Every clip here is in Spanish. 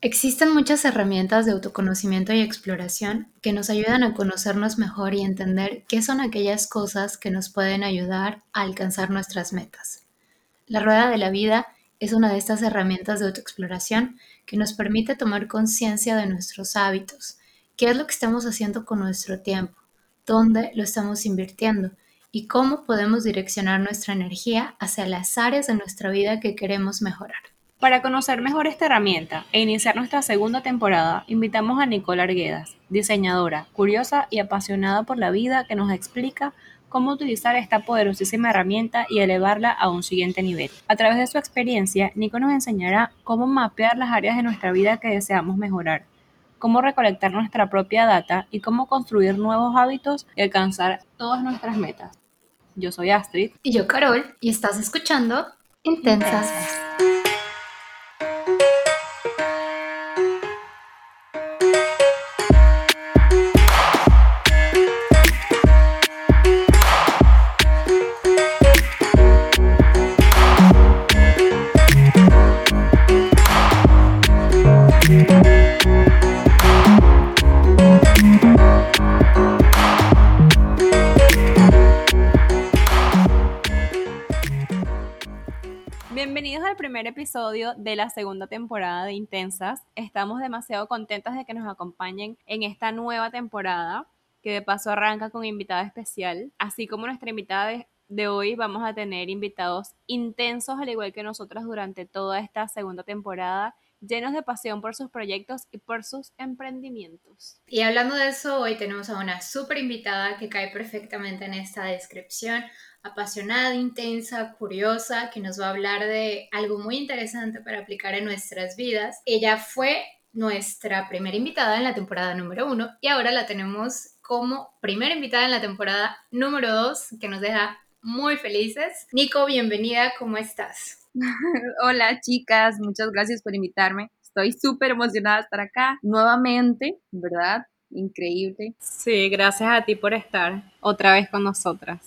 Existen muchas herramientas de autoconocimiento y exploración que nos ayudan a conocernos mejor y entender qué son aquellas cosas que nos pueden ayudar a alcanzar nuestras metas. La rueda de la vida es una de estas herramientas de autoexploración que nos permite tomar conciencia de nuestros hábitos, qué es lo que estamos haciendo con nuestro tiempo, dónde lo estamos invirtiendo y cómo podemos direccionar nuestra energía hacia las áreas de nuestra vida que queremos mejorar. Para conocer mejor esta herramienta e iniciar nuestra segunda temporada, invitamos a Nicole Arguedas, diseñadora, curiosa y apasionada por la vida, que nos explica cómo utilizar esta poderosísima herramienta y elevarla a un siguiente nivel. A través de su experiencia, Nico nos enseñará cómo mapear las áreas de nuestra vida que deseamos mejorar, cómo recolectar nuestra propia data y cómo construir nuevos hábitos y alcanzar todas nuestras metas. Yo soy Astrid. Y yo Carol, y estás escuchando Intensas. Thank you. Episodio de la segunda temporada de Intensas. Estamos demasiado contentas de que nos acompañen en esta nueva temporada, que de paso arranca con invitada especial. Así como nuestra invitada de, hoy, vamos a tener invitados intensos, al igual que nosotras durante toda esta segunda temporada llenos de pasión por sus proyectos y por sus emprendimientos. Y hablando de eso, hoy tenemos a una súper invitada que cae perfectamente en esta descripción apasionada, intensa, curiosa, que nos va a hablar de algo muy interesante para aplicar en nuestras vidas. Ella fue nuestra primera invitada en la temporada número uno y ahora la tenemos como primera invitada en la temporada número dos, que nos deja muy felices. Nico, bienvenida, ¿cómo estás? Hola chicas, muchas gracias por invitarme. Estoy súper emocionada de estar acá nuevamente, ¿verdad? Increíble. Sí, gracias a ti por estar otra vez con nosotras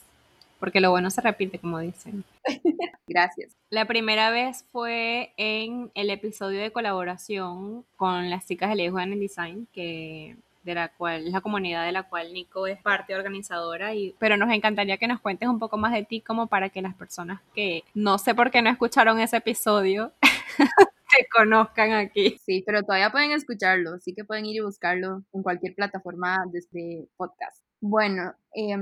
porque lo bueno se repite, como dicen. Gracias. La primera vez fue en el episodio de colaboración con las chicas de el Design, que de la cual es la comunidad de la cual Nico es parte organizadora y pero nos encantaría que nos cuentes un poco más de ti como para que las personas que no sé por qué no escucharon ese episodio te conozcan aquí. Sí, pero todavía pueden escucharlo, sí que pueden ir y buscarlo en cualquier plataforma de este podcast. Bueno, eh,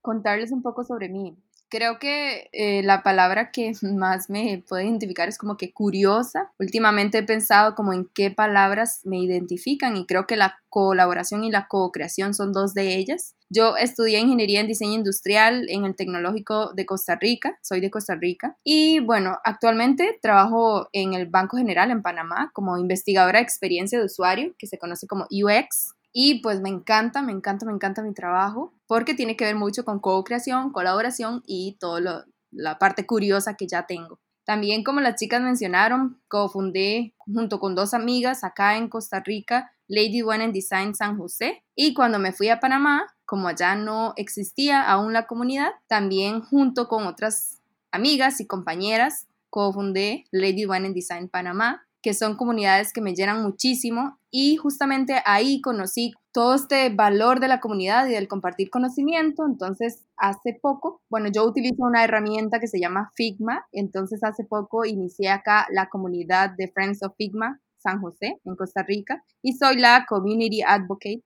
contarles un poco sobre mí. Creo que eh, la palabra que más me puede identificar es como que curiosa. Últimamente he pensado como en qué palabras me identifican y creo que la colaboración y la co-creación son dos de ellas. Yo estudié ingeniería en diseño industrial en el Tecnológico de Costa Rica, soy de Costa Rica, y bueno, actualmente trabajo en el Banco General en Panamá como investigadora de experiencia de usuario, que se conoce como UX. Y pues me encanta, me encanta, me encanta mi trabajo porque tiene que ver mucho con co-creación, colaboración y toda la parte curiosa que ya tengo. También, como las chicas mencionaron, cofundé junto con dos amigas acá en Costa Rica Lady One and Design San José. Y cuando me fui a Panamá, como allá no existía aún la comunidad, también junto con otras amigas y compañeras cofundé Lady One and Design Panamá que son comunidades que me llenan muchísimo y justamente ahí conocí todo este valor de la comunidad y del compartir conocimiento. Entonces, hace poco, bueno, yo utilizo una herramienta que se llama Figma, entonces hace poco inicié acá la comunidad de Friends of Figma San José, en Costa Rica, y soy la Community Advocate,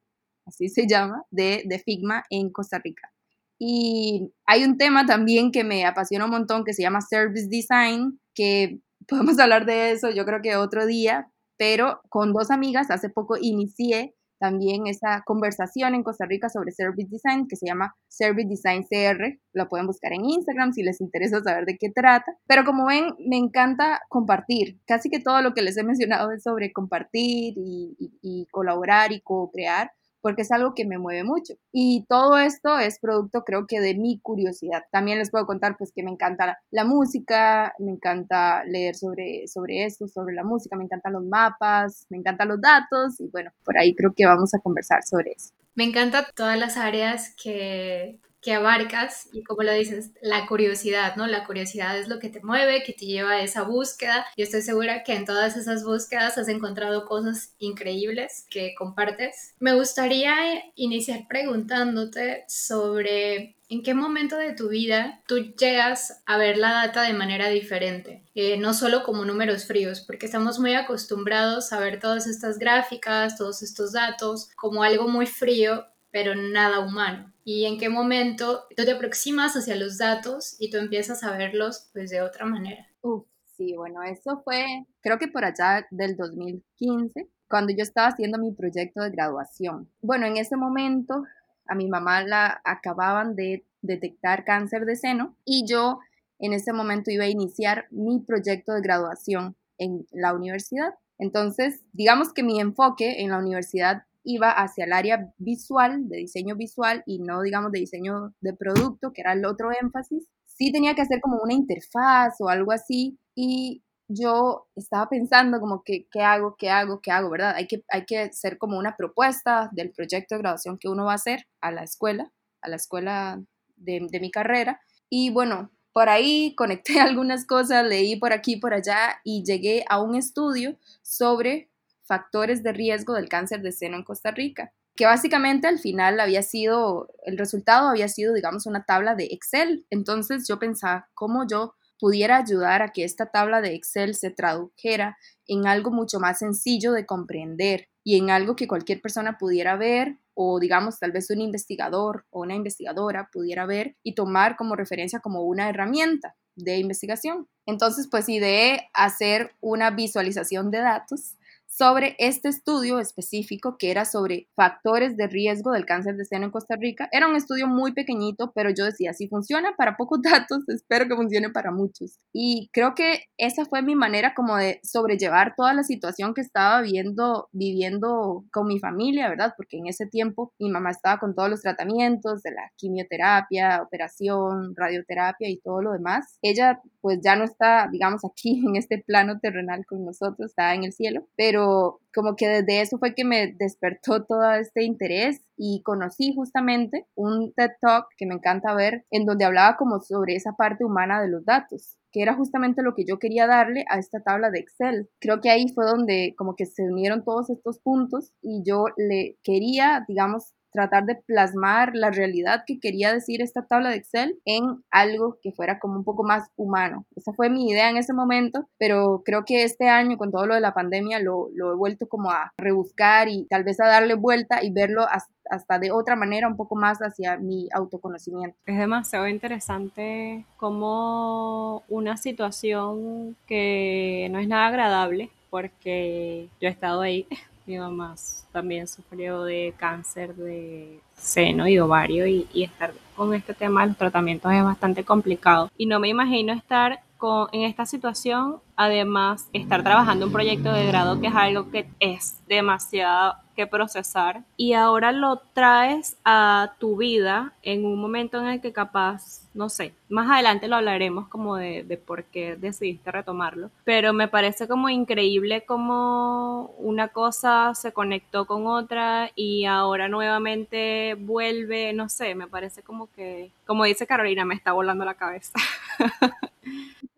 así se llama, de, de Figma en Costa Rica. Y hay un tema también que me apasiona un montón que se llama Service Design, que podemos hablar de eso yo creo que otro día, pero con dos amigas hace poco inicié también esa conversación en Costa Rica sobre Service Design que se llama Service Design CR. Lo pueden buscar en Instagram si les interesa saber de qué trata. Pero como ven, me encanta compartir. Casi que todo lo que les he mencionado es sobre compartir y, y colaborar y co-crear porque es algo que me mueve mucho. Y todo esto es producto creo que de mi curiosidad. También les puedo contar pues que me encanta la, música, me encanta leer sobre, sobre esto, sobre la música, me encantan los mapas, me encantan los datos y bueno, por ahí creo que vamos a conversar sobre eso. Me encantan todas las áreas que que abarcas y como lo dices, la curiosidad, ¿no? La curiosidad es lo que te mueve, que te lleva a esa búsqueda y estoy segura que en todas esas búsquedas has encontrado cosas increíbles que compartes. Me gustaría iniciar preguntándote sobre ¿En qué momento de tu vida tú llegas a ver la data de manera diferente? Eh, no solo como números fríos, porque estamos muy acostumbrados a ver todas estas gráficas, todos estos datos como algo muy frío, pero nada humano. ¿Y en qué momento tú te aproximas hacia los datos y tú empiezas a verlos pues de otra manera? Uf, sí, bueno, eso fue creo que por allá del 2015, cuando yo estaba haciendo mi proyecto de graduación. Bueno, en ese momento a mi mamá la acababan de detectar cáncer de seno y yo en ese momento iba a iniciar mi proyecto de graduación en la universidad. Entonces, digamos que mi enfoque en la universidad iba hacia el área visual, de diseño visual y no, digamos, de diseño de producto, que era el otro énfasis. Sí tenía que hacer como una interfaz o algo así y yo estaba pensando como que, ¿qué hago? ¿Qué hago? ¿Qué hago? ¿Verdad? Hay que, hay que hacer como una propuesta del proyecto de graduación que uno va a hacer a la escuela, a la escuela de, de mi carrera. Y bueno, por ahí conecté algunas cosas, leí por aquí, por allá y llegué a un estudio sobre factores de riesgo del cáncer de seno en Costa Rica, que básicamente al final había sido, el resultado había sido, digamos, una tabla de Excel. Entonces yo pensaba, ¿cómo yo pudiera ayudar a que esta tabla de Excel se tradujera en algo mucho más sencillo de comprender y en algo que cualquier persona pudiera ver o digamos tal vez un investigador o una investigadora pudiera ver y tomar como referencia como una herramienta de investigación. Entonces, pues ideé hacer una visualización de datos sobre este estudio específico que era sobre factores de riesgo del cáncer de seno en Costa Rica. Era un estudio muy pequeñito, pero yo decía, si funciona para pocos datos, espero que funcione para muchos. Y creo que esa fue mi manera como de sobrellevar toda la situación que estaba viendo, viviendo con mi familia, ¿verdad? Porque en ese tiempo mi mamá estaba con todos los tratamientos de la quimioterapia, operación, radioterapia y todo lo demás. Ella pues ya no está, digamos, aquí en este plano terrenal con nosotros, está en el cielo, pero como que desde eso fue que me despertó todo este interés y conocí justamente un TED Talk que me encanta ver en donde hablaba como sobre esa parte humana de los datos que era justamente lo que yo quería darle a esta tabla de Excel. Creo que ahí fue donde como que se unieron todos estos puntos y yo le quería, digamos, tratar de plasmar la realidad que quería decir esta tabla de Excel en algo que fuera como un poco más humano. Esa fue mi idea en ese momento, pero creo que este año con todo lo de la pandemia lo, lo he vuelto como a rebuscar y tal vez a darle vuelta y verlo hasta hasta de otra manera, un poco más hacia mi autoconocimiento. Es demasiado interesante como una situación que no es nada agradable, porque yo he estado ahí mi mamá también sufrió de cáncer de seno y ovario y, y, estar con este tema de los tratamientos es bastante complicado. Y no me imagino estar con, en esta situación, además estar trabajando un proyecto de grado que es algo que es demasiado que procesar y ahora lo traes a tu vida en un momento en el que capaz, no sé, más adelante lo hablaremos como de, de por qué decidiste retomarlo, pero me parece como increíble como una cosa se conectó con otra y ahora nuevamente vuelve, no sé, me parece como que, como dice Carolina, me está volando la cabeza.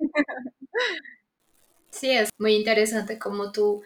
Sí, es muy interesante como tú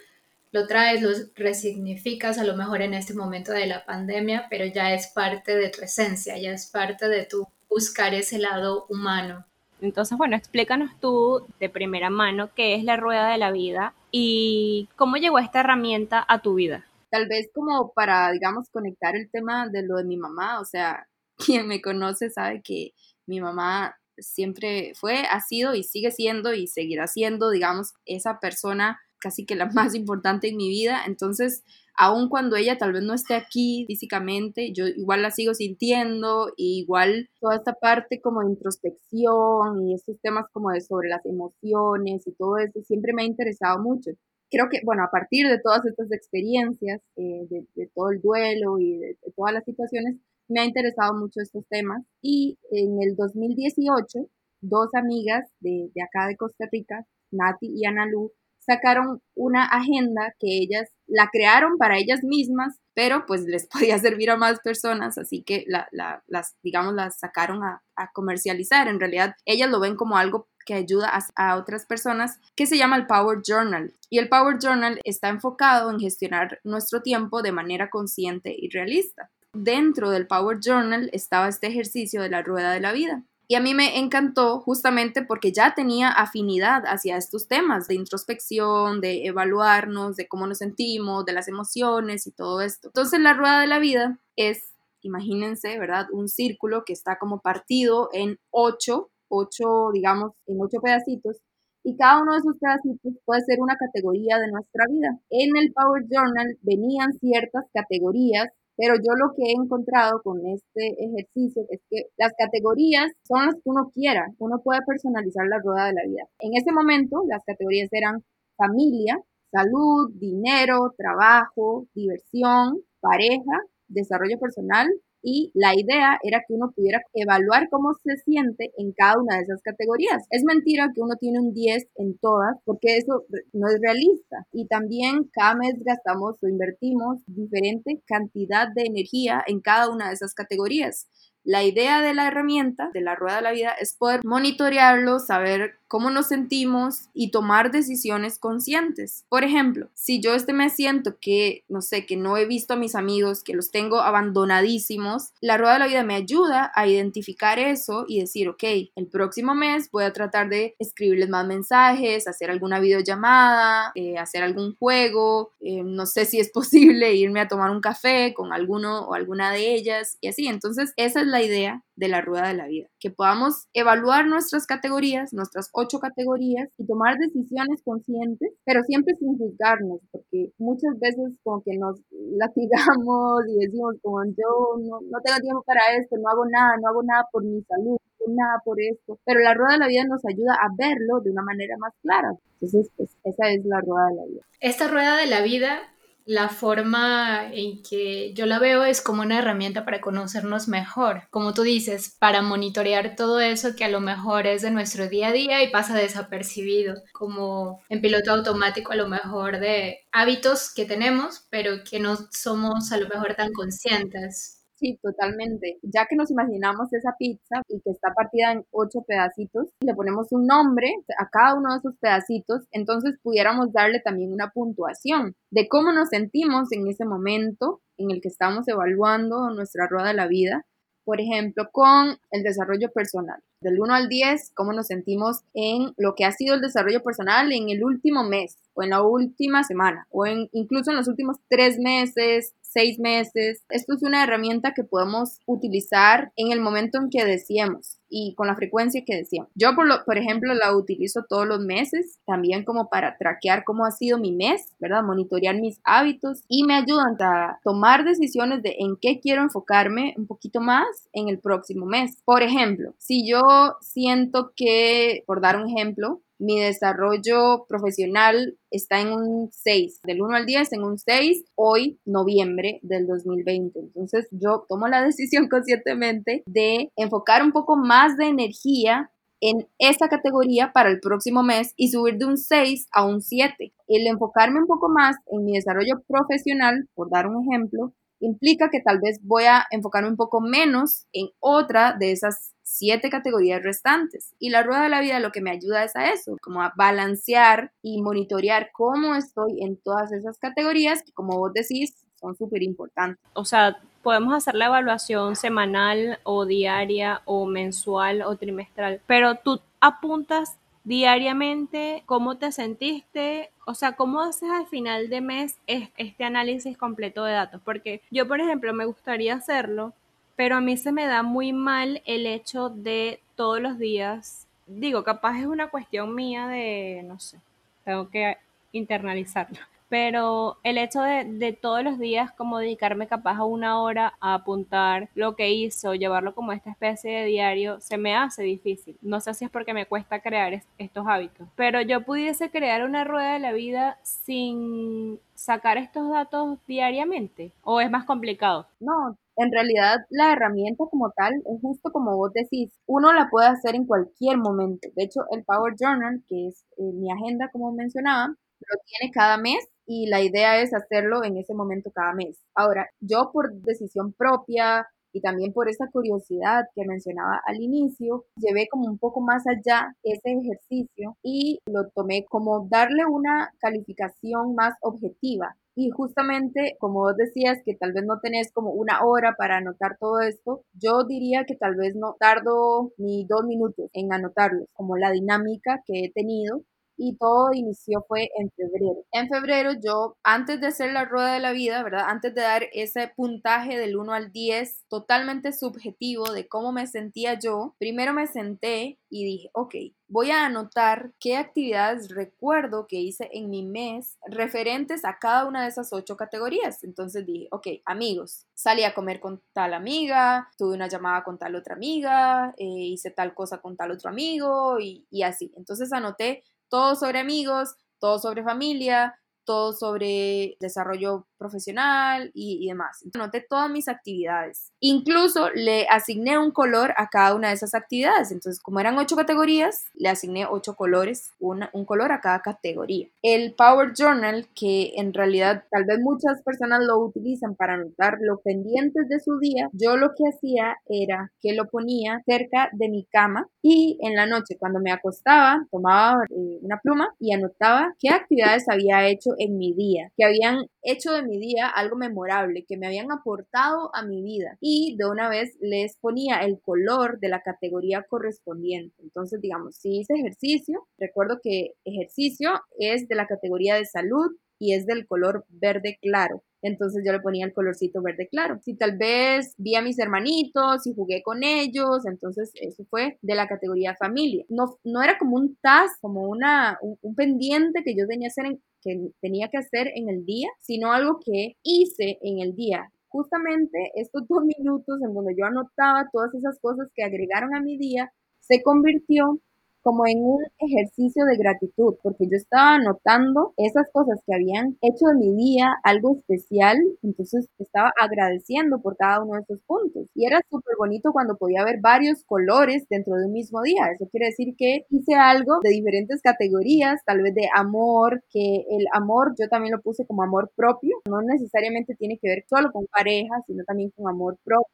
lo traes, lo resignificas a lo mejor en este momento de la pandemia, pero ya es parte de tu esencia, ya es parte de tu buscar ese lado humano. Entonces, bueno, explícanos tú de primera mano qué es la rueda de la vida y cómo llegó esta herramienta a tu vida. Tal vez como para, digamos, conectar el tema de lo de mi mamá, o sea, quien me conoce sabe que mi mamá siempre fue, ha sido y sigue siendo y seguirá siendo, digamos, esa persona casi que la más importante en mi vida. Entonces, aun cuando ella tal vez no esté aquí físicamente, yo igual la sigo sintiendo y igual toda esta parte como de introspección y estos temas como de sobre las emociones y todo eso siempre me ha interesado mucho. Creo que, bueno, a partir de todas estas experiencias, eh, de, todo el duelo y de, todas las situaciones, me ha interesado mucho estos temas. Y en el 2018, dos amigas de, de acá de Costa Rica, Nati y Analu, sacaron una agenda que ellas la crearon para ellas mismas, pero pues les podía servir a más personas, así que la, las, digamos, las sacaron a, comercializar. En realidad, ellas lo ven como algo que ayuda a, a, otras personas, que se llama el Power Journal. Y el Power Journal está enfocado en gestionar nuestro tiempo de manera consciente y realista. Dentro del Power Journal estaba este ejercicio de la rueda de la vida. Y a mí me encantó justamente porque ya tenía afinidad hacia estos temas de introspección, de evaluarnos, de cómo nos sentimos, de las emociones y todo esto. Entonces la rueda de la vida es, imagínense, ¿verdad? Un círculo que está como partido en ocho, ocho, digamos, en ocho pedacitos. Y cada uno de esos pedacitos puede ser una categoría de nuestra vida. En el Power Journal venían ciertas categorías pero yo lo que he encontrado con este ejercicio es que las categorías son las que uno quiera. Uno puede personalizar la rueda de la vida. En ese momento, las categorías eran familia, salud, dinero, trabajo, diversión, pareja, desarrollo personal, y la idea era que uno pudiera evaluar cómo se siente en cada una de esas categorías. Es mentira que uno tiene un 10 en todas porque eso no es realista y también cada mes gastamos o invertimos diferente cantidad de energía en cada una de esas categorías. La idea de la herramienta, de la rueda de la vida, es poder monitorearlo, saber cómo nos sentimos y tomar decisiones conscientes. Por ejemplo, si yo este mes siento que, no sé, que no he visto a mis amigos, que los tengo abandonadísimos, la rueda de la vida me ayuda a identificar eso y decir, ok, el próximo mes voy a tratar de escribirles más mensajes, hacer alguna videollamada, eh, hacer algún juego, eh, no sé si es posible irme a tomar un café con alguno o alguna de ellas y así. Entonces, esa es la idea de la rueda de la vida, que podamos evaluar nuestras categorías, nuestras ocho categorías y tomar decisiones conscientes, pero siempre sin juzgarnos, porque muchas veces como que nos latigamos y decimos como yo no, no tengo tiempo para esto, no hago nada, no hago nada por mi salud, nada por esto, pero la rueda de la vida nos ayuda a verlo de una manera más clara. Entonces, pues esa es la rueda de la vida. Esta rueda de la vida la forma en que yo la veo es como una herramienta para conocernos mejor, como tú dices, para monitorear todo eso que a lo mejor es de nuestro día a día y pasa desapercibido, como en piloto automático a lo mejor de hábitos que tenemos, pero que no somos a lo mejor tan conscientes. Sí, totalmente. Ya que nos imaginamos esa pizza y que está partida en ocho pedacitos, y le ponemos un nombre a cada uno de esos pedacitos, entonces pudiéramos darle también una puntuación de cómo nos sentimos en ese momento en el que estamos evaluando nuestra rueda de la vida. Por ejemplo, con el desarrollo personal. Del 1 al 10, cómo nos sentimos en lo que ha sido el desarrollo personal en el último mes o en la última semana o en, incluso en los últimos tres meses, seis meses. Esto es una herramienta que podemos utilizar en el momento en que deseemos y con la frecuencia que deseamos. Yo, por, lo, por ejemplo, la utilizo todos los meses, también como para traquear cómo ha sido mi mes, ¿verdad? Monitorear mis hábitos y me ayudan a tomar decisiones de en qué quiero enfocarme un poquito más en el próximo mes. Por ejemplo, si yo siento que, por dar un ejemplo, mi desarrollo profesional está en un 6, del 1 al 10 en un 6, hoy noviembre del 2020. Entonces yo tomo la decisión conscientemente de enfocar un poco más de energía en esta categoría para el próximo mes y subir de un 6 a un 7. El enfocarme un poco más en mi desarrollo profesional, por dar un ejemplo, implica que tal vez voy a enfocarme un poco menos en otra de esas siete categorías restantes. Y la rueda de la vida lo que me ayuda es a eso, como a balancear y monitorear cómo estoy en todas esas categorías que como vos decís son súper importantes. O sea, podemos hacer la evaluación semanal o diaria o mensual o trimestral, pero tú apuntas diariamente cómo te sentiste, o sea, cómo haces al final de mes este análisis completo de datos, porque yo, por ejemplo, me gustaría hacerlo, pero a mí se me da muy mal el hecho de todos los días, digo, capaz es una cuestión mía de, no sé, tengo que internalizarlo pero el hecho de, todos los días como dedicarme capaz a una hora a apuntar lo que hizo, llevarlo como esta especie de diario, se me hace difícil. No sé si es porque me cuesta crear estos hábitos, pero yo pudiese crear una rueda de la vida sin sacar estos datos diariamente o es más complicado. No, en realidad la herramienta como tal es justo como vos decís, uno la puede hacer en cualquier momento. De hecho, el Power Journal, que es eh, mi agenda como mencionaba, lo tiene cada mes y la idea es hacerlo en ese momento cada mes. Ahora, yo por decisión propia y también por esa curiosidad que mencionaba al inicio, llevé como un poco más allá ese ejercicio y lo tomé como darle una calificación más objetiva. Y justamente, como vos decías, que tal vez no tenés como una hora para anotar todo esto, yo diría que tal vez no tardo ni dos minutos en anotarlos, como la dinámica que he tenido y todo inició fue en febrero. En febrero yo, antes de hacer la rueda de la vida, ¿verdad? Antes de dar ese puntaje del 1 al 10 totalmente subjetivo de cómo me sentía yo, primero me senté y dije, ok, voy a anotar qué actividades recuerdo que hice en mi mes referentes a cada una de esas ocho categorías. Entonces dije, ok, amigos, salí a comer con tal amiga, tuve una llamada con tal otra amiga, eh, hice tal cosa con tal otro amigo y, y así. Entonces anoté todo sobre amigos, todo sobre familia, todo sobre desarrollo profesional y, demás. Anoté todas mis actividades. Incluso le asigné un color a cada una de esas actividades. Entonces, como eran ocho categorías, le asigné ocho colores, un color a cada categoría. El Power Journal, que en realidad tal vez muchas personas lo utilizan para anotar los pendientes de su día, yo lo que hacía era que lo ponía cerca de mi cama y en la noche cuando me acostaba tomaba eh, una pluma y anotaba qué actividades había hecho en mi día, que habían hecho de mi día algo memorable, que me habían aportado a mi vida. Y de una vez les ponía el color de la categoría correspondiente. Entonces, digamos, si hice ejercicio, recuerdo que ejercicio es de la categoría de salud y es del color verde claro. Entonces yo le ponía el colorcito verde claro. Si tal vez vi a mis hermanitos y jugué con ellos, entonces eso fue de la categoría familia. No, no era como un task, como una, un, pendiente que yo tenía, hacer que tenía que hacer en el día, sino algo que hice en el día justamente estos dos minutos en donde yo anotaba todas esas cosas que agregaron a mi día, se convirtió como en un ejercicio de gratitud, porque yo estaba anotando esas cosas que habían hecho de mi día algo especial, entonces estaba agradeciendo por cada uno de esos puntos. Y era súper bonito cuando podía ver varios colores dentro de un mismo día. Eso quiere decir que hice algo de diferentes categorías, tal vez de amor, que el amor yo también lo puse como amor propio, no necesariamente tiene que ver solo con pareja, sino también con amor propio.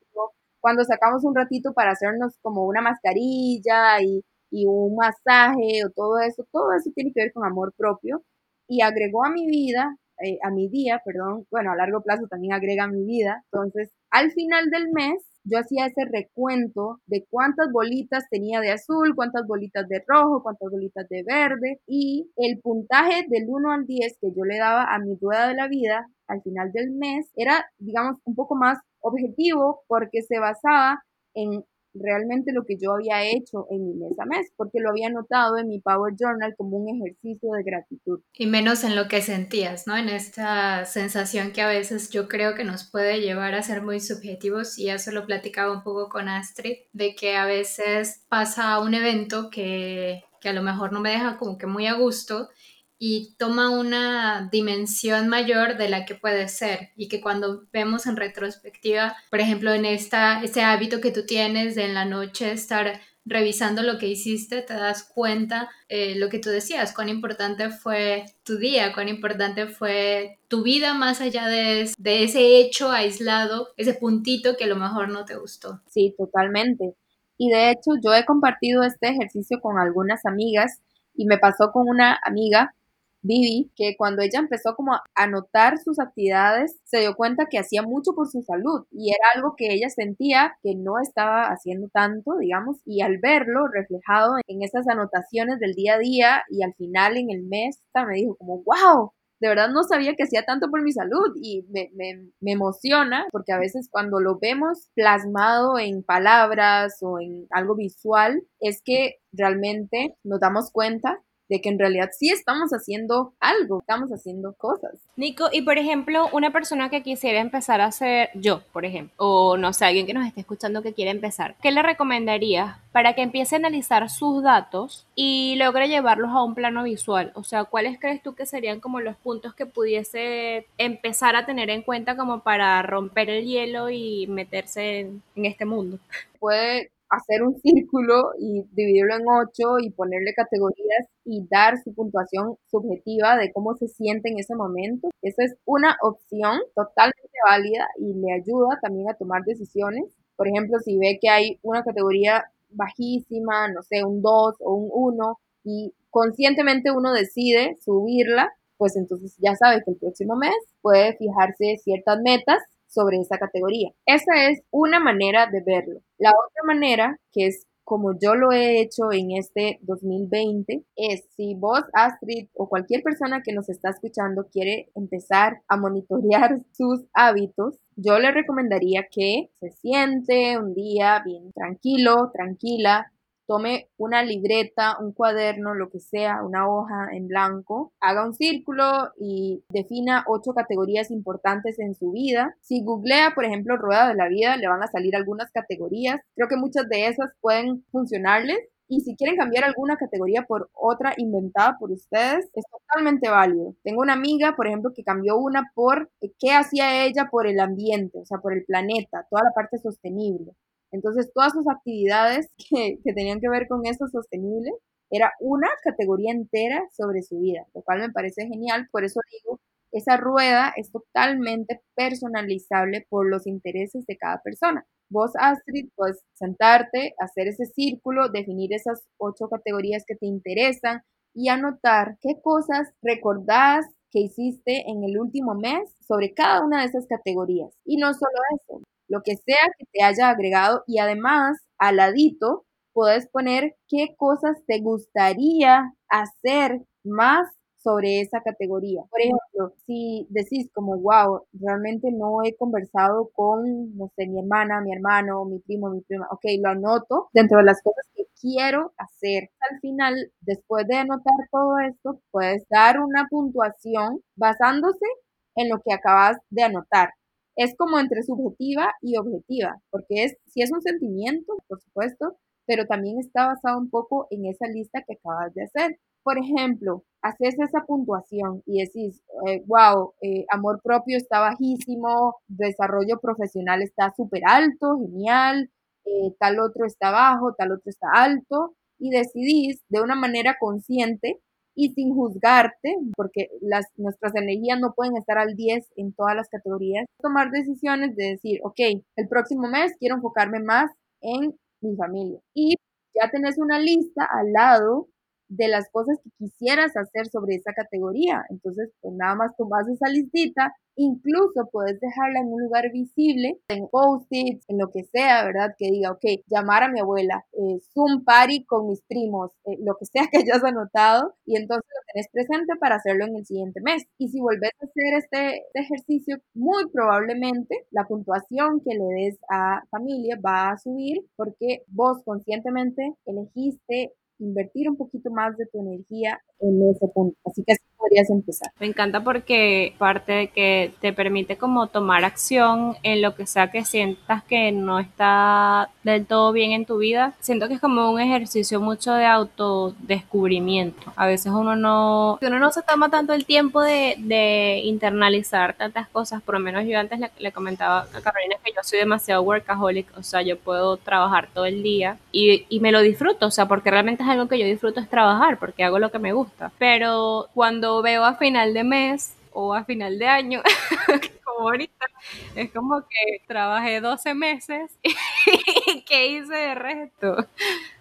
Cuando sacamos un ratito para hacernos como una mascarilla y y un masaje o todo eso, todo eso tiene que ver con amor propio y agregó a mi vida, eh, a mi día, perdón, bueno, a largo plazo también agrega a mi vida. Entonces, al final del mes, yo hacía ese recuento de cuántas bolitas tenía de azul, cuántas bolitas de rojo, cuántas bolitas de verde y el puntaje del 1 al 10 que yo le daba a mi rueda de la vida al final del mes era, digamos, un poco más objetivo porque se basaba en realmente lo que yo había hecho en mi mes a mes, porque lo había notado en mi Power Journal como un ejercicio de gratitud. Y menos en lo que sentías, ¿no? En esta sensación que a veces yo creo que nos puede llevar a ser muy subjetivos, y eso lo platicaba un poco con Astrid, de que a veces pasa un evento que, que a lo mejor no me deja como que muy a gusto y toma una dimensión mayor de la que puede ser y que cuando vemos en retrospectiva, por ejemplo, en esta, este hábito que tú tienes de en la noche estar revisando lo que hiciste, te das cuenta eh, lo que tú decías, cuán importante fue tu día, cuán importante fue tu vida más allá de, de ese hecho aislado, ese puntito que a lo mejor no te gustó. Sí, totalmente. Y de hecho yo he compartido este ejercicio con algunas amigas y me pasó con una amiga Vivi, que cuando ella empezó como a anotar sus actividades, se dio cuenta que hacía mucho por su salud y era algo que ella sentía que no estaba haciendo tanto, digamos, y al verlo reflejado en esas anotaciones del día a día y al final en el mes, me dijo como, wow, de verdad no sabía que hacía tanto por mi salud y me, me, emociona porque a veces cuando lo vemos plasmado en palabras o en algo visual, es que realmente nos damos cuenta de que en realidad sí estamos haciendo algo, estamos haciendo cosas. Nico, y por ejemplo, una persona que quisiera empezar a hacer, yo, por ejemplo, o no sé, alguien que nos esté escuchando que quiere empezar, ¿qué le recomendarías para que empiece a analizar sus datos y logre llevarlos a un plano visual? O sea, ¿cuáles crees tú que serían como los puntos que pudiese empezar a tener en cuenta como para romper el hielo y meterse en, en este mundo? Puede hacer un círculo y dividirlo en ocho y ponerle categorías y dar su puntuación subjetiva de cómo se siente en ese momento. Esa es una opción totalmente válida y le ayuda también a tomar decisiones. Por ejemplo, si ve que hay una categoría bajísima, no sé, un 2 o un 1, y conscientemente uno decide subirla, pues entonces ya sabe que el próximo mes puede fijarse ciertas metas sobre esa categoría. Esa es una manera de verlo. La otra manera, que es como yo lo he hecho en este 2020, es si vos, Astrid, o cualquier persona que nos está escuchando quiere empezar a monitorear sus hábitos, yo le recomendaría que se siente un día bien tranquilo, tranquila, tome una libreta, un cuaderno, lo que sea, una hoja en blanco, haga un círculo y defina ocho categorías importantes en su vida. Si googlea, por ejemplo, Rueda de la Vida, le van a salir algunas categorías. Creo que muchas de esas pueden funcionarles. Y si quieren cambiar alguna categoría por otra inventada por ustedes, es totalmente válido. Tengo una amiga, por ejemplo, que cambió una por qué hacía ella por el ambiente, o sea, por el planeta, toda la parte sostenible. Entonces, todas sus actividades que, tenían que ver con esto sostenible era una categoría entera sobre su vida, lo cual me parece genial. Por eso digo, esa rueda es totalmente personalizable por los intereses de cada persona. Vos, Astrid, puedes sentarte, hacer ese círculo, definir esas ocho categorías que te interesan y anotar qué cosas recordás que hiciste en el último mes sobre cada una de esas categorías. Y no solo eso, lo que sea que te haya agregado y además al ladito puedes poner qué cosas te gustaría hacer más sobre esa categoría. Por ejemplo, si decís como, wow, realmente no he conversado con, no sé, mi hermana, mi hermano, mi primo, mi prima, ok, lo anoto dentro de las cosas que quiero hacer. Al final, después de anotar todo esto, puedes dar una puntuación basándose en lo que acabas de anotar es como entre subjetiva y objetiva, porque es, si es un sentimiento, por supuesto, pero también está basado un poco en esa lista que acabas de hacer. Por ejemplo, haces esa puntuación y decís, wow, eh, eh, amor propio está bajísimo, desarrollo profesional está súper alto, genial, eh, tal otro está bajo, tal otro está alto, y decidís de una manera consciente y sin juzgarte, porque las, nuestras energías no pueden estar al 10 en todas las categorías, tomar decisiones de decir, ok, el próximo mes quiero enfocarme más en mi familia. Y ya tenés una lista al lado de las cosas que quisieras hacer sobre esa categoría. Entonces, pues nada más tomas esa listita, incluso puedes dejarla en un lugar visible, en post-its, en lo que sea, ¿verdad? Que diga, ok, llamar a mi abuela, eh, Zoom party con mis primos, eh, lo que sea que hayas anotado, y entonces lo tenés presente para hacerlo en el siguiente mes. Y si volvés a hacer este, este ejercicio, muy probablemente la puntuación que le des a familia va a subir porque vos conscientemente elegiste invertir un poquito más de tu energía en ese punto. Así que podrías empezar. Me encanta porque parte de que te permite como tomar acción en lo que sea que sientas que no está del todo bien en tu vida. Siento que es como un ejercicio mucho de autodescubrimiento. A veces uno no, uno no se toma tanto el tiempo de, de internalizar tantas cosas. Por lo menos yo antes le, le, comentaba a Carolina que yo soy demasiado workaholic. O sea, yo puedo trabajar todo el día y, y me lo disfruto. O sea, porque realmente es algo que yo disfruto es trabajar porque hago lo que me gusta. Pero cuando veo a final de mes o a final de año, como ahorita, es como que trabajé 12 meses y ¿qué hice de resto?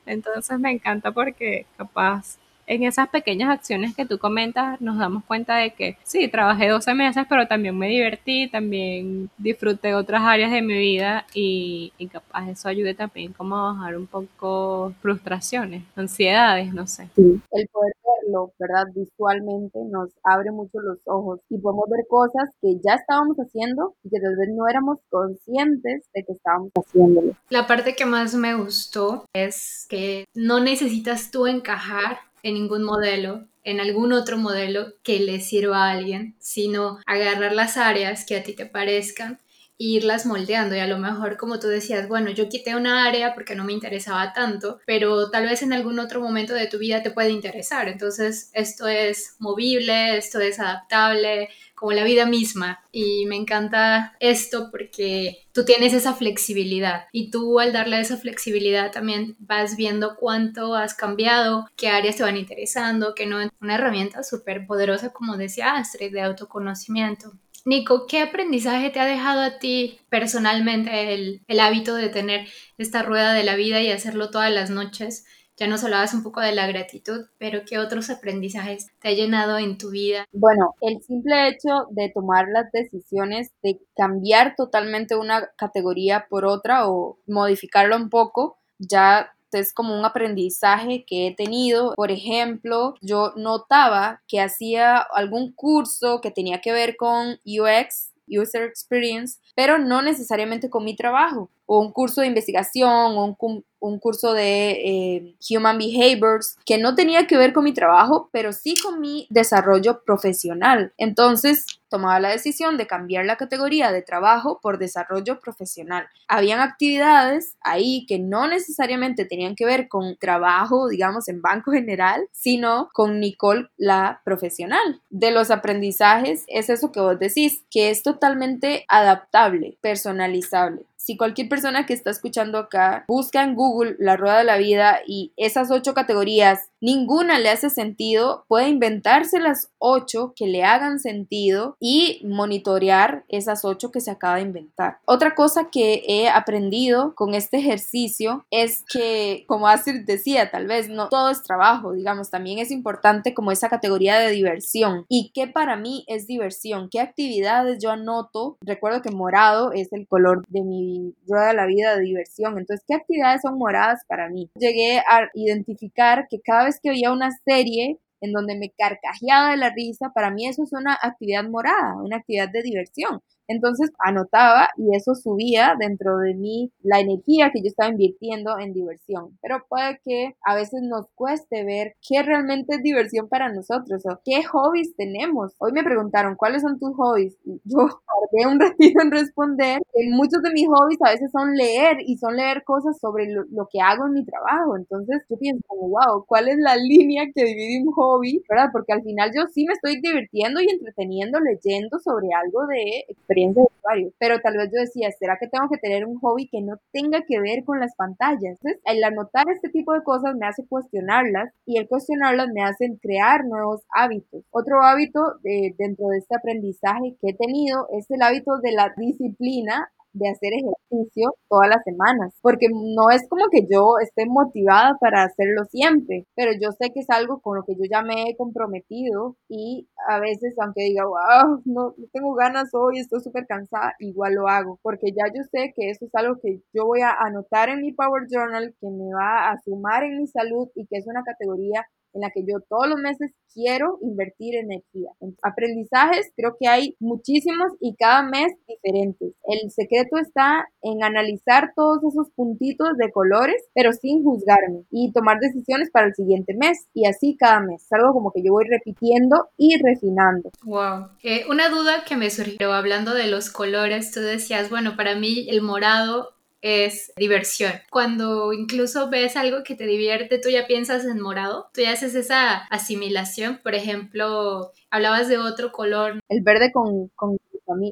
Entonces me encanta porque capaz en esas pequeñas acciones que tú comentas nos damos cuenta de que sí, trabajé 12 meses, pero también me divertí, también disfruté otras áreas de mi vida y, capaz eso ayude también como a bajar un poco frustraciones, ansiedades, no sé. Sí, el poder verlo, ¿verdad? Visualmente nos abre mucho los ojos y podemos ver cosas que ya estábamos haciendo y que tal vez no éramos conscientes de que estábamos haciéndolo. La parte que más me gustó es que no necesitas tú encajar en ningún modelo, en algún otro modelo que le sirva a alguien, sino agarrar las áreas que a ti te parezcan irlas moldeando y a lo mejor como tú decías, bueno, yo quité una área porque no me interesaba tanto, pero tal vez en algún otro momento de tu vida te puede interesar. Entonces, esto es movible, esto es adaptable, como la vida misma. Y me encanta esto porque tú tienes esa flexibilidad y tú al darle esa flexibilidad también vas viendo cuánto has cambiado, qué áreas te van interesando, que no. Una herramienta súper poderosa, como decía Astrid, de autoconocimiento. Nico, ¿qué aprendizaje te ha dejado a ti personalmente el, el hábito de tener esta rueda de la vida y hacerlo todas las noches? Ya nos hablabas un poco de la gratitud, pero ¿qué otros aprendizajes te ha llenado en tu vida? Bueno, el simple hecho de tomar las decisiones de cambiar totalmente una categoría por otra o modificarlo un poco, ya es como un aprendizaje que he tenido. Por ejemplo, yo notaba que hacía algún curso que tenía que ver con UX, User Experience, pero no necesariamente con mi trabajo, o un curso de investigación, o un, un curso de eh, Human Behaviors, que no tenía que ver con mi trabajo, pero sí con mi desarrollo profesional. Entonces, tomaba la decisión de cambiar la categoría de trabajo por desarrollo profesional. Habían actividades ahí que no necesariamente tenían que ver con trabajo, digamos, en banco general, sino con Nicole, la profesional. De los aprendizajes es eso que vos decís, que es totalmente adaptable, personalizable si cualquier persona que está escuchando acá busca en Google la rueda de la vida y esas ocho categorías, ninguna le hace sentido, puede inventarse las ocho que le hagan sentido y monitorear esas ocho que se acaba de inventar. Otra cosa que he aprendido con este ejercicio es que, como Astrid decía, tal vez no todo es trabajo, digamos, también es importante como esa categoría de diversión. ¿Y qué para mí es diversión? ¿Qué actividades yo anoto? Recuerdo que morado es el color de mi rueda la vida de diversión. Entonces, ¿qué actividades son moradas para mí? Llegué a identificar que cada vez que veía una serie en donde me carcajeaba de la risa, para mí eso es una actividad morada, una actividad de diversión. Entonces anotaba y eso subía dentro de mí la energía que yo estaba invirtiendo en diversión. Pero puede que a veces nos cueste ver qué realmente es diversión para nosotros o qué hobbies tenemos. Hoy me preguntaron cuáles son tus hobbies y yo tardé un ratito en responder. muchos de mis hobbies a veces son leer y son leer cosas sobre lo, lo que hago en mi trabajo. Entonces yo pienso como, wow, ¿cuál es la línea que divide un hobby? ¿Verdad? Porque al final yo sí me estoy divirtiendo y entreteniendo leyendo sobre algo de experiencia Pero tal vez yo decía, ¿será que tengo que tener un hobby que no tenga que ver con las pantallas? Entonces, el anotar este tipo de cosas me hace cuestionarlas y el cuestionarlas me hace crear nuevos hábitos. Otro hábito de, dentro de este aprendizaje que he tenido es el hábito de la disciplina de hacer ejercicio todas las semanas, porque no es como que yo esté motivada para hacerlo siempre, pero yo sé que es algo con lo que yo ya me he comprometido y a veces aunque diga, wow, no, tengo ganas hoy, estoy súper cansada, igual lo hago, porque ya yo sé que eso es algo que yo voy a anotar en mi Power Journal, que me va a sumar en mi salud y que es una categoría en la que yo todos los meses quiero invertir energía. En aprendizajes creo que hay muchísimos y cada mes diferentes. El secreto está en analizar todos esos puntitos de colores, pero sin juzgarme y tomar decisiones para el siguiente mes y así cada mes. Es como que yo voy repitiendo y refinando. Wow. Una duda que me surgió hablando de los colores, tú decías, bueno, para mí el morado es diversión. Cuando incluso ves algo que te divierte, tú ya piensas en morado, tú ya haces esa asimilación. Por ejemplo, hablabas de otro color. El verde con, con,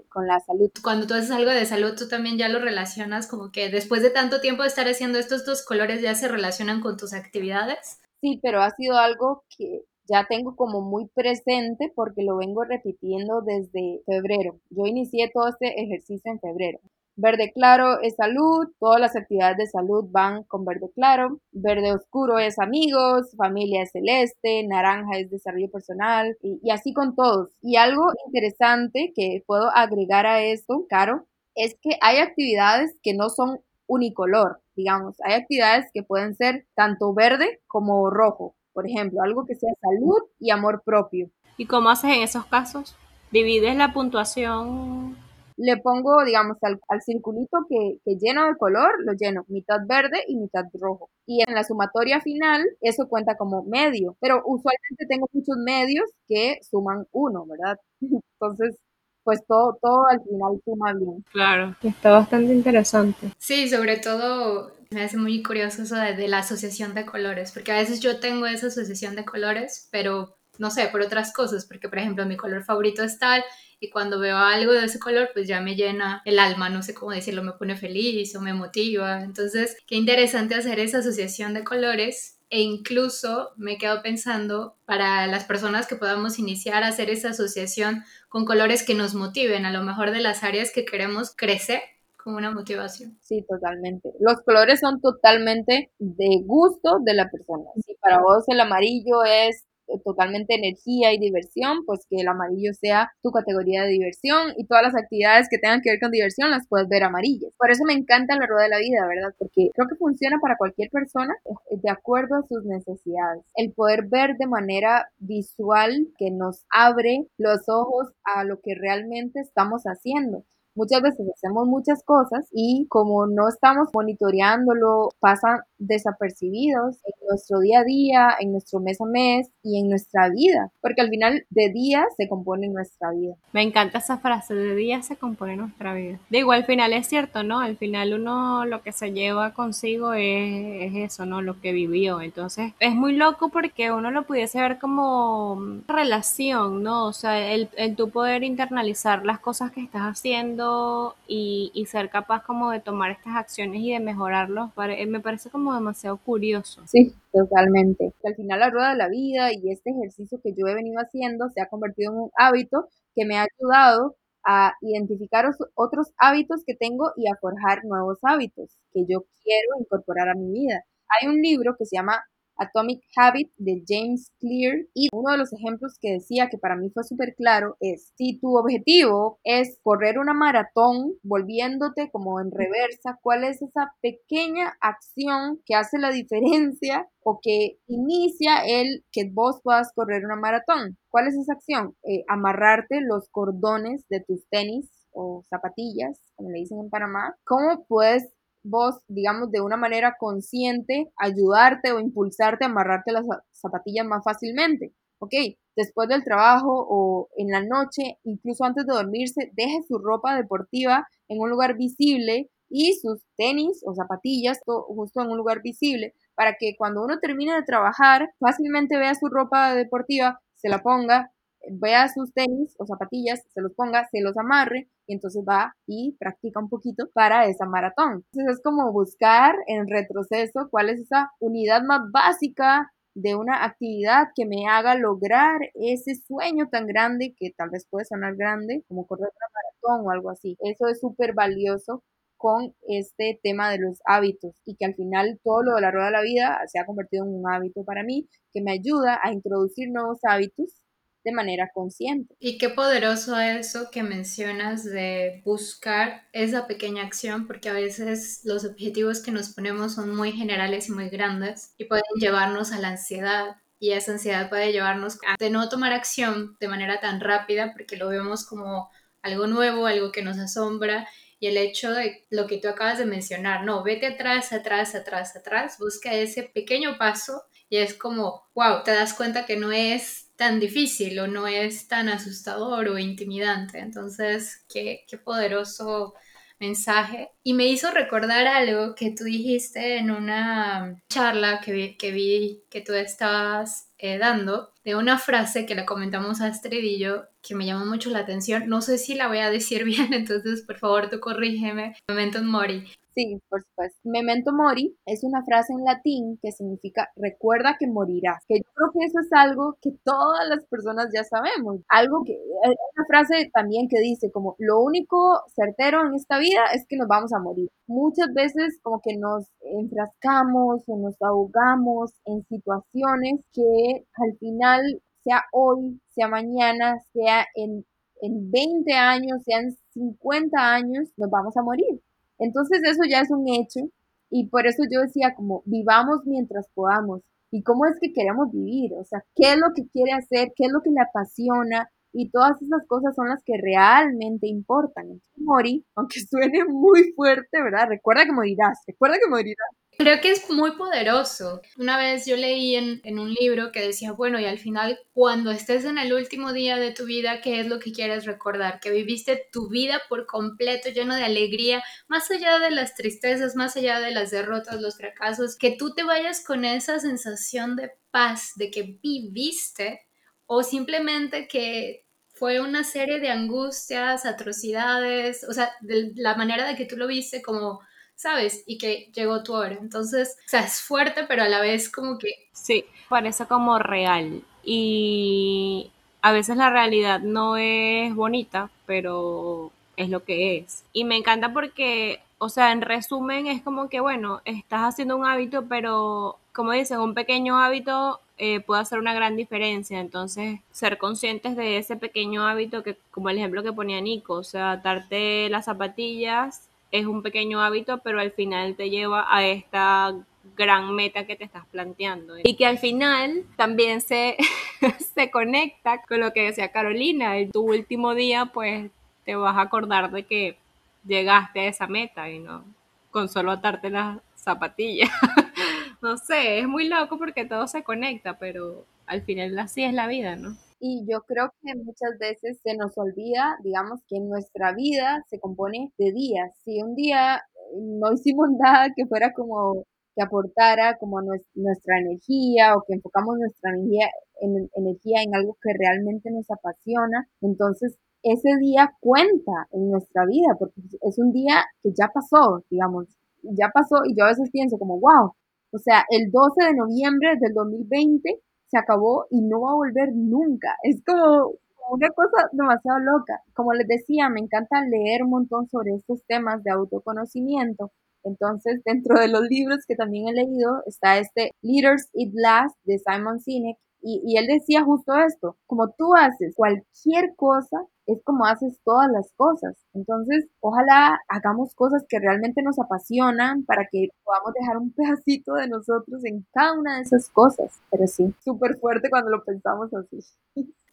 con la salud. Cuando tú haces algo de salud, tú también ya lo relacionas como que después de tanto tiempo de estar haciendo estos dos colores ya se relacionan con tus actividades. Sí, pero ha sido algo que ya tengo como muy presente porque lo vengo repitiendo desde febrero. Yo inicié todo este ejercicio en febrero. Verde claro es salud, todas las actividades de salud van con verde claro, verde oscuro es amigos, familia es celeste, naranja es desarrollo personal y, así con todos. Y algo interesante que puedo agregar a esto, Caro, es que hay actividades que no son unicolor, digamos, hay actividades que pueden ser tanto verde como rojo, por ejemplo, algo que sea salud y amor propio. ¿Y cómo haces en esos casos? ¿Divides la puntuación le pongo, digamos, al, al circulito que, que, lleno de color, lo lleno mitad verde y mitad rojo. Y en la sumatoria final, eso cuenta como medio. Pero usualmente tengo muchos medios que suman uno, ¿verdad? Entonces, pues todo, todo al final suma bien. Claro, está bastante interesante. Sí, sobre todo me hace muy curioso eso de, de, la asociación de colores, porque a veces yo tengo esa asociación de colores, pero no sé, por otras cosas, porque por ejemplo mi color favorito es tal y cuando veo algo de ese color pues ya me llena el alma, no sé cómo decirlo, me pone feliz o me motiva. Entonces, qué interesante hacer esa asociación de colores e incluso me quedo pensando para las personas que podamos iniciar a hacer esa asociación con colores que nos motiven, a lo mejor de las áreas que queremos crecer con una motivación. Sí, totalmente. Los colores son totalmente de gusto de la persona. Si para vos el amarillo es totalmente energía y diversión, pues que el amarillo sea tu categoría de diversión y todas las actividades que tengan que ver con diversión las puedes ver amarillas. Por eso me encanta la rueda de la vida, ¿verdad? Porque creo que funciona para cualquier persona eh, de acuerdo a sus necesidades. El poder ver de manera visual que nos abre los ojos a lo que realmente estamos haciendo. Muchas veces hacemos muchas cosas y como no estamos monitoreándolo, pasan desapercibidos en nuestro día a día, en nuestro mes a mes y en nuestra vida, porque al final de día se compone nuestra vida. Me encanta esa frase, de día se compone nuestra vida. Digo, al final es cierto, ¿no? Al final uno lo que se lleva consigo es, eso, ¿no? Lo que vivió. Entonces es muy loco porque uno lo pudiese ver como relación, ¿no? O sea, el, el tu poder internalizar las cosas que estás haciendo y, ser capaz como de tomar estas acciones y de mejorarlos, me parece como demasiado curioso. Sí, totalmente. Al final la rueda de la vida y este ejercicio que yo he venido haciendo se ha convertido en un hábito que me ha ayudado a identificar otros hábitos que tengo y a forjar nuevos hábitos que yo quiero incorporar a mi vida. Hay un libro que se llama Atomic Habit de James Clear y uno de los ejemplos que decía que para mí fue súper claro es si tu objetivo es correr una maratón volviéndote como en reversa, ¿cuál es esa pequeña acción que hace la diferencia o que inicia el que vos puedas correr una maratón? ¿Cuál es esa acción? Eh, amarrarte los cordones de tus tenis o zapatillas, como le dicen en Panamá. ¿Cómo puedes vos, digamos, de una manera consciente, ayudarte o impulsarte a amarrarte las zapatillas más fácilmente. Ok, después del trabajo o en la noche, incluso antes de dormirse, deje su ropa deportiva en un lugar visible y sus tenis o zapatillas justo en un lugar visible para que cuando uno termine de trabajar fácilmente vea su ropa deportiva, se la ponga, vea sus tenis o zapatillas, se los ponga, se los amarre y entonces va y practica un poquito para esa maratón. Entonces es como buscar en retroceso cuál es esa unidad más básica de una actividad que me haga lograr ese sueño tan grande que tal vez puede sonar grande, como correr una maratón o algo así. Eso es súper valioso con este tema de los hábitos y que al final todo lo de la rueda de la vida se ha convertido en un hábito para mí que me ayuda a introducir nuevos hábitos de manera consciente. Y qué poderoso eso que mencionas de buscar esa pequeña acción, porque a veces los objetivos que nos ponemos son muy generales y muy grandes y pueden llevarnos a la ansiedad. Y esa ansiedad puede llevarnos a no tomar acción de manera tan rápida porque lo vemos como algo nuevo, algo que nos asombra y el hecho de lo que tú acabas de mencionar, no, vete atrás, atrás, atrás, atrás, busca ese pequeño paso y es como, wow, te das cuenta que no es tan difícil o no es tan asustador o intimidante. Entonces, qué, qué poderoso mensaje. Y me hizo recordar algo que tú dijiste en una charla que vi que, vi, que tú estabas eh, dando, de una frase que la comentamos a Astrid y yo, que me llamó mucho la atención. No sé si la voy a decir bien, entonces por favor tú corrígeme. Memento mori. Sí, por supuesto. Memento mori es una frase en latín que significa recuerda que morirás. Que yo creo que eso es algo que todas las personas ya sabemos. Algo que, es una frase también que dice como lo único certero en esta vida es que nos vamos a morir. Muchas veces como que nos enfrascamos o nos ahogamos en situaciones que al final, sea hoy, sea mañana, sea en, en 20 años, sean 50 años, nos vamos a morir entonces eso ya es un hecho y por eso yo decía como vivamos mientras podamos y cómo es que queremos vivir, o sea, qué es lo que quiere hacer, qué es lo que le apasiona y todas esas cosas son las que realmente importan. Morir, aunque suene muy fuerte, ¿verdad? Recuerda que morirás, recuerda que morirás. Creo que es muy poderoso. Una vez yo leí en, un libro que decía, bueno, y al final, cuando estés en el último día de tu vida, ¿qué es lo que quieres recordar? Que viviste tu vida por completo, lleno de alegría, más allá de las tristezas, más allá de las derrotas, los fracasos, que tú te vayas con esa sensación de paz, de que viviste, o simplemente que fue una serie de angustias, atrocidades, o sea, de la manera de que tú lo viste como, ¿sabes? Y que llegó tu hora. Entonces, o sea, es fuerte, pero a la vez como que... Sí, parece como real. Y a veces la realidad no es bonita, pero es lo que es. Y me encanta porque, o sea, en resumen es como que, bueno, estás haciendo un hábito, pero como dicen, un pequeño hábito eh, puede hacer una gran diferencia. Entonces, ser conscientes de ese pequeño hábito que, como el ejemplo que ponía Nico, o sea, atarte las zapatillas es un pequeño hábito, pero al final te lleva a esta gran meta que te estás planteando. Y que al final también se, se conecta con lo que decía Carolina, en tu último día pues te vas a acordar de que llegaste a esa meta y no con solo atarte las zapatillas. no sé, es muy loco porque todo se conecta, pero al final así es la vida, ¿no? Y yo creo que muchas veces se nos olvida, digamos, que nuestra vida se compone de días. Si un día no hicimos nada que fuera como que aportara como nuestra energía o que enfocamos nuestra energía en, energía en algo que realmente nos apasiona, entonces ese día cuenta en nuestra vida porque es un día que ya pasó, digamos, ya pasó y yo a veces pienso como, wow, o sea, el 12 de noviembre del 2020 se acabó y no va a volver nunca. Es como una cosa demasiado loca. Como les decía, me encanta leer un montón sobre estos temas de autoconocimiento. Entonces, dentro de los libros que también he leído está este Leaders Eat Last de Simon Sinek y, y, él decía justo esto, como tú haces cualquier cosa, es como haces todas las cosas. Entonces, ojalá hagamos cosas que realmente nos apasionan para que podamos dejar un pedacito de nosotros en cada una de esas cosas. Pero sí, súper fuerte cuando lo pensamos así.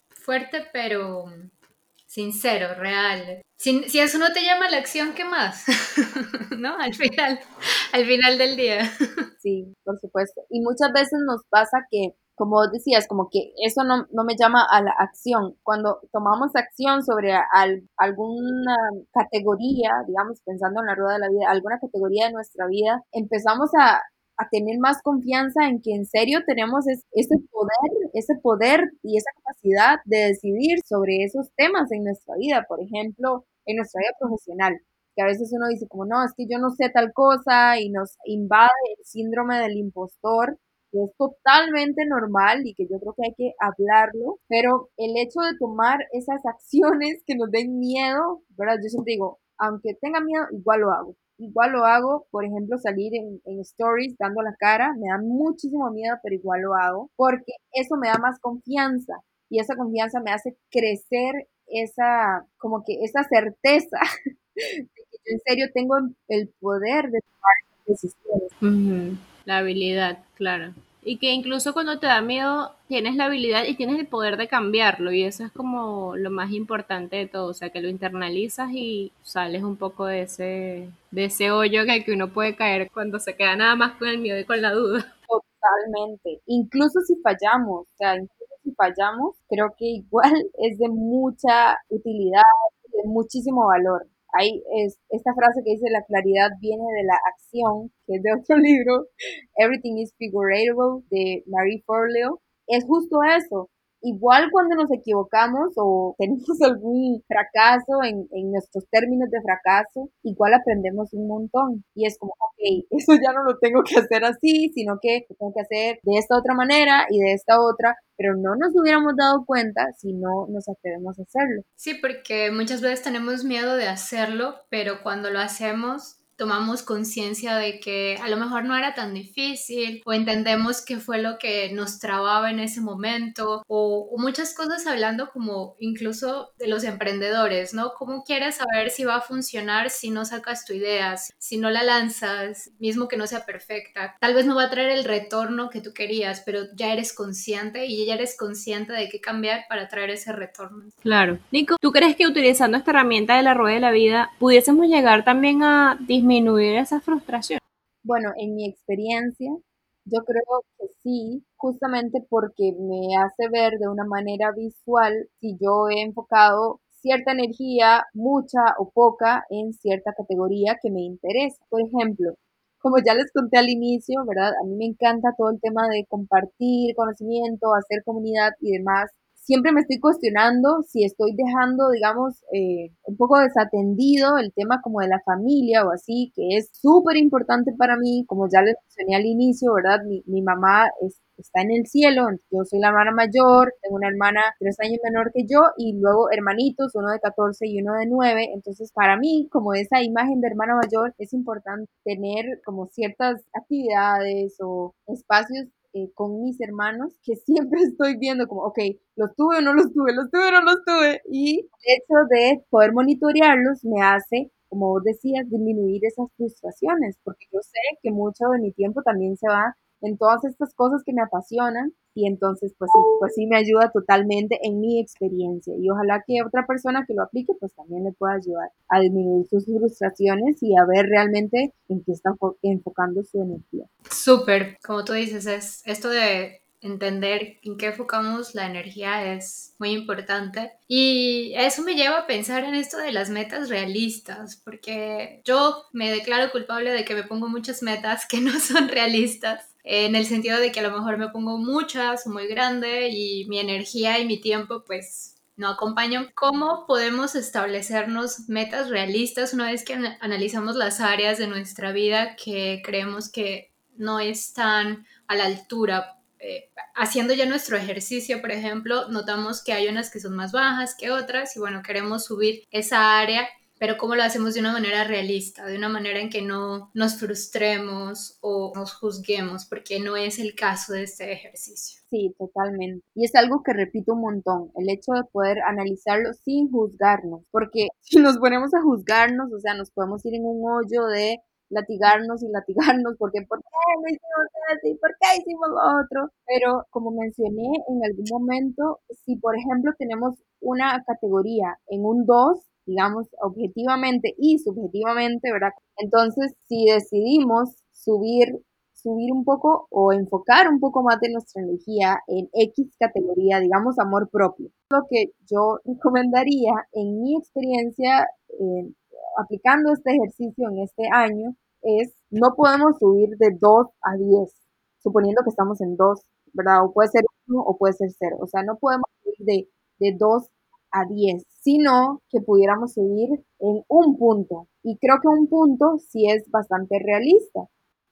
Fuerte, pero sincero, real. Si, si, eso no te llama la acción, ¿qué más? ¿No? Al final, al final del día. Sí, por supuesto. Y muchas veces nos pasa que como decías, como que eso no, no, me llama a la acción. Cuando tomamos acción sobre alguna categoría, digamos, pensando en la rueda de la vida, alguna categoría de nuestra vida, empezamos a, a tener más confianza en que en serio tenemos ese poder, ese poder y esa capacidad de decidir sobre esos temas en nuestra vida, por ejemplo, en nuestra vida profesional que a veces uno dice como, no, es que yo no sé tal cosa y nos invade el síndrome del impostor es totalmente normal y que yo creo que hay que hablarlo, pero el hecho de tomar esas acciones que nos den miedo, ¿verdad? Yo siempre digo, aunque tenga miedo, igual lo hago. Igual lo hago, por ejemplo, salir en, en stories dando la cara, me da muchísimo miedo, pero igual lo hago, porque eso me da más confianza y esa confianza me hace crecer esa, como que esa certeza de que yo en serio tengo el poder de tomar decisiones. La habilidad, claro. Y que incluso cuando te da miedo, tienes la habilidad y tienes el poder de cambiarlo. Y eso es como lo más importante de todo. O sea, que lo internalizas y sales un poco de ese, de ese hoyo en el que uno puede caer cuando se queda nada más con el miedo y con la duda. Totalmente. Incluso si fallamos, o sea, incluso si fallamos, creo que igual es de mucha utilidad, de muchísimo valor hay es, esta frase que dice la claridad viene de la acción, que es de otro libro, Everything is Figuratable, de Marie Forleo. Es justo eso, igual cuando nos equivocamos o tenemos algún fracaso en, en, nuestros términos de fracaso, igual aprendemos un montón. Y es como, ok, eso ya no lo tengo que hacer así, sino que lo tengo que hacer de esta otra manera y de esta otra, pero no nos hubiéramos dado cuenta si no nos atrevemos a hacerlo. Sí, porque muchas veces tenemos miedo de hacerlo, pero cuando lo hacemos tomamos conciencia de que a lo mejor no era tan difícil o entendemos qué fue lo que nos trababa en ese momento o, muchas cosas hablando como incluso de los emprendedores, ¿no? ¿Cómo quieres saber si va a funcionar si no sacas tu idea, si no la lanzas, mismo que no sea perfecta? Tal vez no va a traer el retorno que tú querías, pero ya eres consciente y ya eres consciente de qué cambiar para traer ese retorno. Claro. Nico, ¿tú crees que utilizando esta herramienta de la rueda de la vida pudiésemos llegar también a disminuir esa frustración? Bueno, en mi experiencia, yo creo que sí, justamente porque me hace ver de una manera visual si yo he enfocado cierta energía, mucha o poca, en cierta categoría que me interesa. Por ejemplo, como ya les conté al inicio, ¿verdad? A mí me encanta todo el tema de compartir conocimiento, hacer comunidad y demás siempre me estoy cuestionando si estoy dejando, digamos, eh, un poco desatendido el tema como de la familia o así, que es súper importante para mí, como ya les mencioné al inicio, ¿verdad? Mi, mi mamá está en el cielo, yo soy la hermana mayor, tengo una hermana tres años menor que yo y luego hermanitos, uno de 14 y uno de 9, entonces para mí como esa imagen de hermana mayor es importante tener como ciertas actividades o espacios eh, con mis hermanos que siempre estoy viendo como, ok, los tuve o no los tuve, los tuve o no los tuve. Y el hecho de poder monitorearlos me hace, como vos decías, disminuir esas frustraciones, porque yo sé que mucho de mi tiempo también se va en todas estas cosas que me apasionan y entonces pues sí, pues sí me ayuda totalmente en mi experiencia y ojalá que otra persona que lo aplique pues también le pueda ayudar a disminuir sus frustraciones y a ver realmente en qué está enfocando su energía. Súper, como tú dices, es esto de entender en qué enfocamos la energía es muy importante. Y eso me lleva a pensar en esto de las metas realistas, porque yo me declaro culpable de que me pongo muchas metas que no son realistas en el sentido de que a lo mejor me pongo muchas, muy grande y mi energía y mi tiempo pues no acompañan. ¿Cómo podemos establecernos metas realistas una vez que analizamos las áreas de nuestra vida que creemos que no están a la altura? Eh, haciendo ya nuestro ejercicio, por ejemplo, notamos que hay unas que son más bajas que otras y bueno, queremos subir esa área pero cómo lo hacemos de una manera realista, de una manera en que no nos frustremos o nos juzguemos, porque no es el caso de este ejercicio. Sí, totalmente. Y es algo que repito un montón, el hecho de poder analizarlo sin juzgarnos, porque si nos ponemos a juzgarnos, o sea, nos podemos ir en un hoyo de latigarnos y latigarnos, porque ¿por qué no hicimos así? ¿Por qué hicimos lo otro? Pero como mencioné en algún momento, si por ejemplo tenemos una categoría en un 2, digamos, objetivamente y subjetivamente, ¿verdad? Entonces, si decidimos subir, subir un poco o enfocar un poco más de nuestra energía en X categoría, digamos, amor propio, lo que yo recomendaría en mi experiencia eh, aplicando este ejercicio en este año es no podemos subir de 2 a 10, suponiendo que estamos en 2, ¿verdad? O puede ser 1 o puede ser 0. O sea, no podemos subir de, de 2 a 10, sino que pudiéramos subir en un punto. Y creo que un punto sí es bastante realista.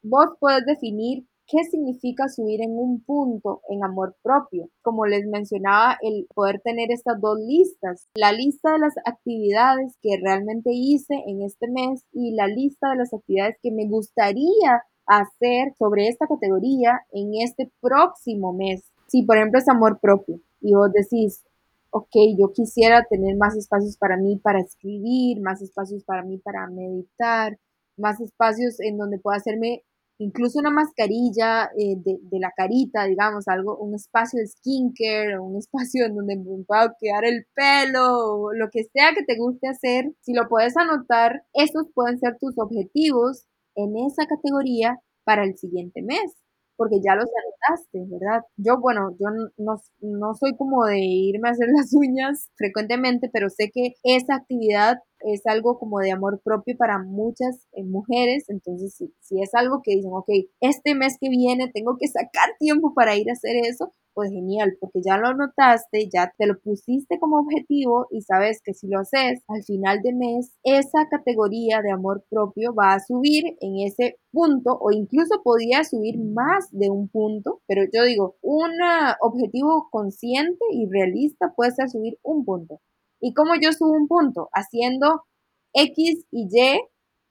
Vos podés definir qué significa subir en un punto en amor propio. Como les mencionaba, el poder tener estas dos listas, la lista de las actividades que realmente hice en este mes y la lista de las actividades que me gustaría hacer sobre esta categoría en este próximo mes. Si por ejemplo es amor propio y vos decís, ok, yo quisiera tener más espacios para mí para escribir, más espacios para mí para meditar, más espacios en donde pueda hacerme incluso una mascarilla eh, de, de, la carita, digamos, algo, un espacio de skincare, un espacio en donde pueda quedar el pelo, o lo que sea que te guste hacer, si lo puedes anotar, estos pueden ser tus objetivos en esa categoría para el siguiente mes porque ya los anotaste, ¿verdad? Yo, bueno, yo no, no soy como de irme a hacer las uñas frecuentemente, pero sé que esa actividad es algo como de amor propio para muchas eh, mujeres, entonces si, si es algo que dicen, ok, este mes que viene tengo que sacar tiempo para ir a hacer eso, pues genial, porque ya lo anotaste, ya te lo pusiste como objetivo y sabes que si lo haces al final de mes, esa categoría de amor propio va a subir en ese punto o incluso podría subir más de un punto, pero yo digo, un objetivo consciente y realista puede ser subir un punto. ¿Y cómo yo subo un punto? Haciendo X y Y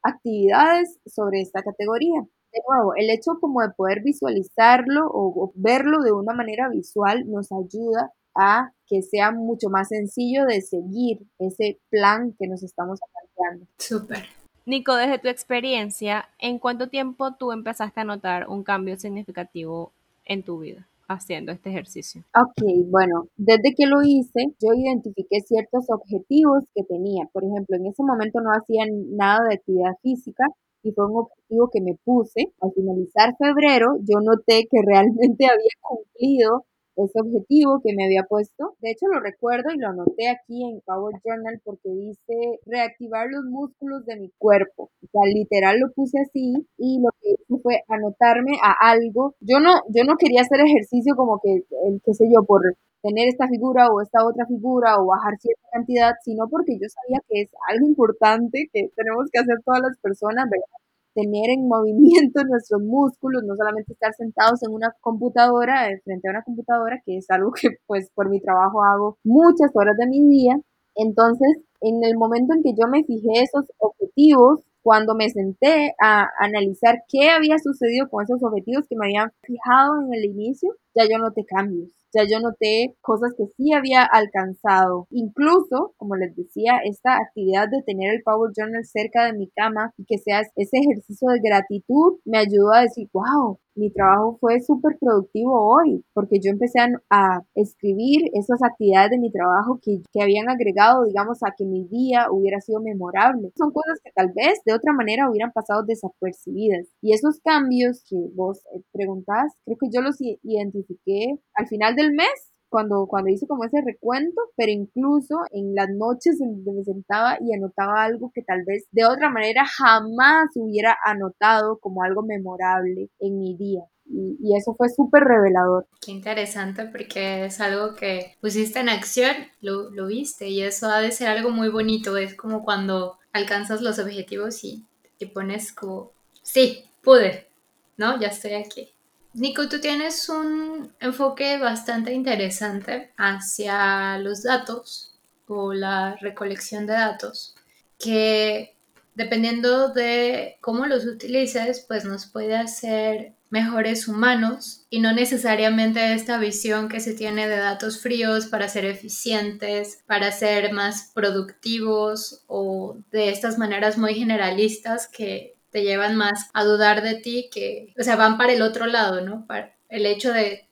actividades sobre esta categoría de nuevo, el hecho como de poder visualizarlo o, verlo de una manera visual nos ayuda a que sea mucho más sencillo de seguir ese plan que nos estamos planteando. Súper. Nico, desde tu experiencia, ¿en cuánto tiempo tú empezaste a notar un cambio significativo en tu vida haciendo este ejercicio? Ok, bueno, desde que lo hice, yo identifiqué ciertos objetivos que tenía. Por ejemplo, en ese momento no hacía nada de actividad física, y fue un objetivo que me puse. Al finalizar febrero, yo noté que realmente había cumplido ese objetivo que me había puesto. De hecho, lo recuerdo y lo anoté aquí en Power Journal porque dice reactivar los músculos de mi cuerpo. O sea, literal lo puse así y lo que hice fue anotarme a algo. Yo no, yo no quería hacer ejercicio como que, qué sé yo, por tener esta figura o esta otra figura o bajar cierta cantidad, sino porque yo sabía que es algo importante que tenemos que hacer todas las personas, ¿verdad? Tener en movimiento nuestros músculos, no solamente estar sentados en una computadora, eh, frente a una computadora, que es algo que pues por mi trabajo hago muchas horas de mi día. Entonces, en el momento en que yo me fijé esos objetivos, cuando me senté a analizar qué había sucedido con esos objetivos que me habían fijado en el inicio, ya yo noté cambios ya yo noté cosas que sí había alcanzado. Incluso, como les decía, esta actividad de tener el Power Journal cerca de mi cama y que sea ese ejercicio de gratitud me ayudó a decir, wow, mi trabajo fue súper productivo hoy, porque yo empecé a, escribir esas actividades de mi trabajo que, que, habían agregado, digamos, a que mi día hubiera sido memorable. Son cosas que tal vez de otra manera hubieran pasado desapercibidas. Y esos cambios que vos eh, preguntás, creo que yo los identifiqué al final del mes cuando, cuando hice como ese recuento, pero incluso en las noches donde me sentaba y anotaba algo que tal vez de otra manera jamás hubiera anotado como algo memorable en mi día. Y, eso fue súper revelador. Qué interesante porque es algo que pusiste en acción, lo, lo viste y eso ha de ser algo muy bonito. Es como cuando alcanzas los objetivos y te pones como, sí, pude, ¿no? Ya estoy aquí. Nico, tú tienes un enfoque bastante interesante hacia los datos o la recolección de datos que dependiendo de cómo los utilices, pues nos puede hacer mejores humanos y no necesariamente esta visión que se tiene de datos fríos para ser eficientes, para ser más productivos o de estas maneras muy generalistas que te llevan más a dudar de ti que, o sea, van para el otro lado, ¿no? Para el hecho de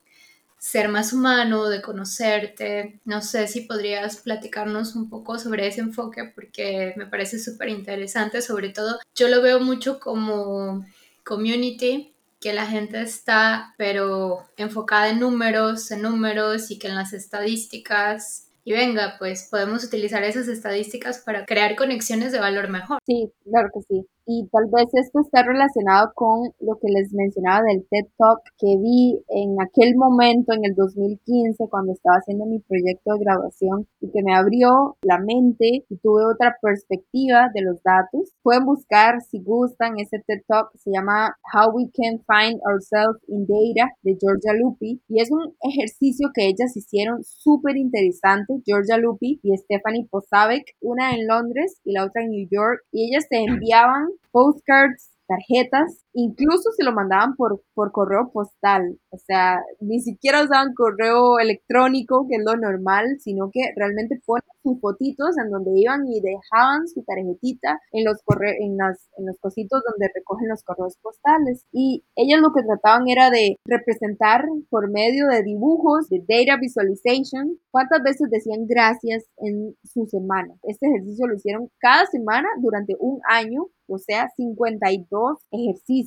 ser más humano, de conocerte. No sé si podrías platicarnos un poco sobre ese enfoque porque me parece súper interesante. Sobre todo, yo lo veo mucho como community, que la gente está, pero enfocada en números, en números y que en las estadísticas y venga, pues podemos utilizar esas estadísticas para crear conexiones de valor mejor. Sí, claro que sí y tal vez esto está relacionado con lo que les mencionaba del TED Talk que vi en aquel momento, en el 2015, cuando estaba haciendo mi proyecto de graduación y que me abrió la mente y tuve otra perspectiva de los datos. Pueden buscar, si gustan, ese TED Talk, se llama How We Can Find Ourselves in Data de Georgia Lupi y es un ejercicio que ellas hicieron súper interesante, Georgia Lupi y Stephanie Posavec, una en Londres y la otra en New York, y ellas te enviaban postcards, tarjetas, incluso se lo mandaban por, por correo postal, o sea, ni siquiera usaban correo electrónico, que es lo normal, sino que realmente ponen sus fotitos en donde iban y dejaban su tarjetita en los correos, en, las, en los cositos donde recogen los correos postales. Y ellas lo que trataban era de representar por medio de dibujos, de data visualization, cuántas veces decían gracias en su semana. Este ejercicio lo hicieron cada semana durante un año o sea, 52 ejercicios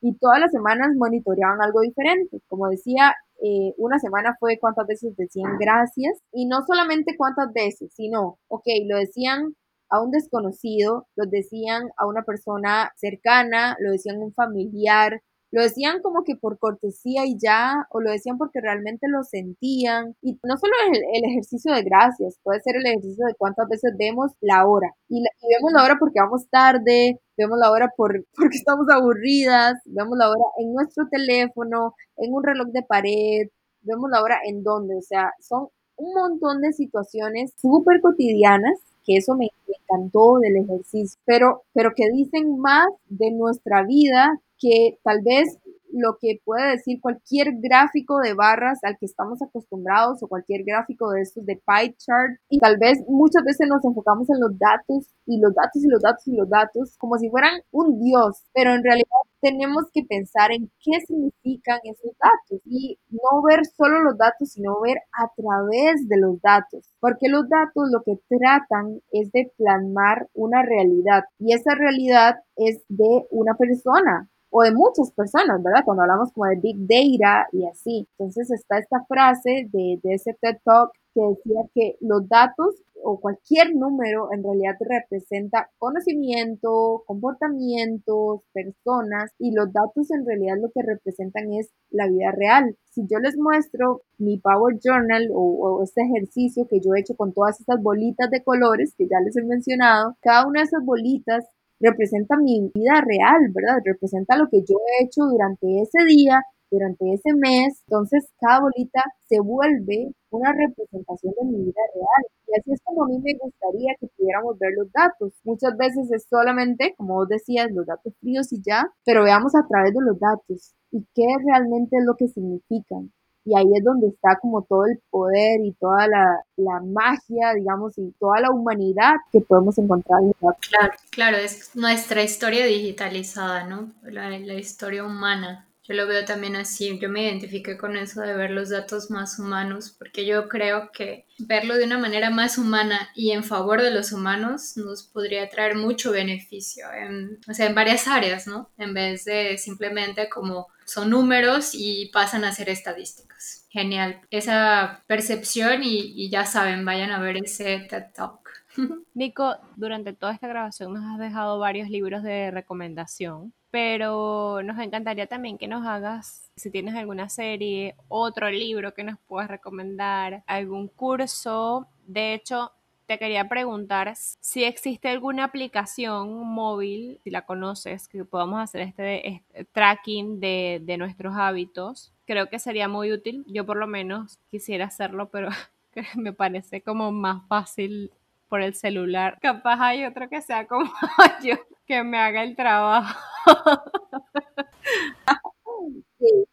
y todas las semanas monitoreaban algo diferente. Como decía, eh, una semana fue cuántas veces decían gracias y no solamente cuántas veces, sino, ok, lo decían a un desconocido, lo decían a una persona cercana, lo decían a un familiar, lo decían como que por cortesía y ya, o lo decían porque realmente lo sentían. Y no solo el, el ejercicio de gracias, puede ser el ejercicio de cuántas veces vemos la hora. Y, vemos la hora porque vamos tarde, vemos la hora por, porque estamos aburridas, vemos la hora en nuestro teléfono, en un reloj de pared, vemos la hora en donde, o sea, son un montón de situaciones súper cotidianas que eso me encantó del ejercicio, pero, pero que dicen más de nuestra vida que tal vez lo que puede decir cualquier gráfico de barras al que estamos acostumbrados o cualquier gráfico de estos de pie chart y tal vez muchas veces nos enfocamos en los datos y los datos y los datos y los datos como si fueran un dios, pero en realidad tenemos que pensar en qué significan esos datos y no ver solo los datos, sino ver a través de los datos, porque los datos lo que tratan es de plasmar una realidad y esa realidad es de una persona, o de muchas personas, ¿verdad? Cuando hablamos como de Big Data y así. Entonces está esta frase de, de ese TED Talk que decía que los datos o cualquier número en realidad representa conocimiento, comportamientos, personas y los datos en realidad lo que representan es la vida real. Si yo les muestro mi Power Journal o, o este ejercicio que yo he hecho con todas estas bolitas de colores que ya les he mencionado, cada una de esas bolitas representa mi vida real, ¿verdad? Representa lo que yo he hecho durante ese día, durante ese mes. Entonces, cada bolita se vuelve una representación de mi vida real. Y así es como a mí me gustaría que pudiéramos ver los datos. Muchas veces es solamente, como vos decías, los datos fríos y ya, pero veamos a través de los datos y qué realmente es lo que significan y ahí es donde está como todo el poder y toda la, magia, digamos, y toda la humanidad que podemos encontrar en Claro, claro, es nuestra historia digitalizada, ¿no? La, la historia humana. Yo lo veo también así, yo me identifiqué con eso de ver los datos más humanos, porque yo creo que verlo de una manera más humana y en favor de los humanos nos podría traer mucho beneficio, en, o sea, en varias áreas, ¿no? En vez de simplemente como son números y pasan a ser estadísticas. Genial, esa percepción y, ya saben, vayan a ver ese TED Talk. Nico, durante toda esta grabación nos has dejado varios libros de recomendación pero nos encantaría también que nos hagas, si tienes alguna serie, otro libro que nos puedas recomendar, algún curso. De hecho, te quería preguntar si existe alguna aplicación móvil, si la conoces, que podamos hacer este, este tracking de, de, nuestros hábitos. Creo que sería muy útil. Yo por lo menos quisiera hacerlo, pero me parece como más fácil por el celular. Capaz hay otro que sea como yo, que me haga el trabajo.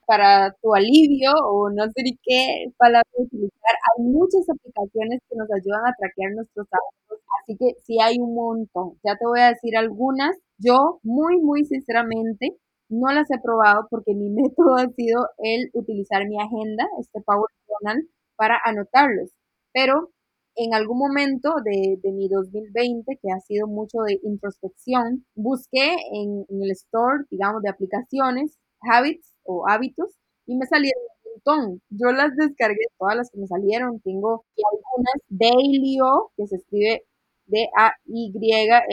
para tu alivio o no sé ni qué palabra utilizar, hay muchas aplicaciones que nos ayudan a traquear nuestros hábitos, así que sí hay un montón. Ya te voy a decir algunas. Yo, muy, muy sinceramente, no las he probado porque mi método ha sido el utilizar mi agenda, este Power Journal, para anotarlos. Pero en algún momento de, mi 2020, que ha sido mucho de introspección, busqué en, el store, digamos, de aplicaciones, habits o hábitos, y me salieron un montón. Yo las descargué, todas las que me salieron. Tengo algunas Dailyo, que se escribe D-A-Y-L-I-O,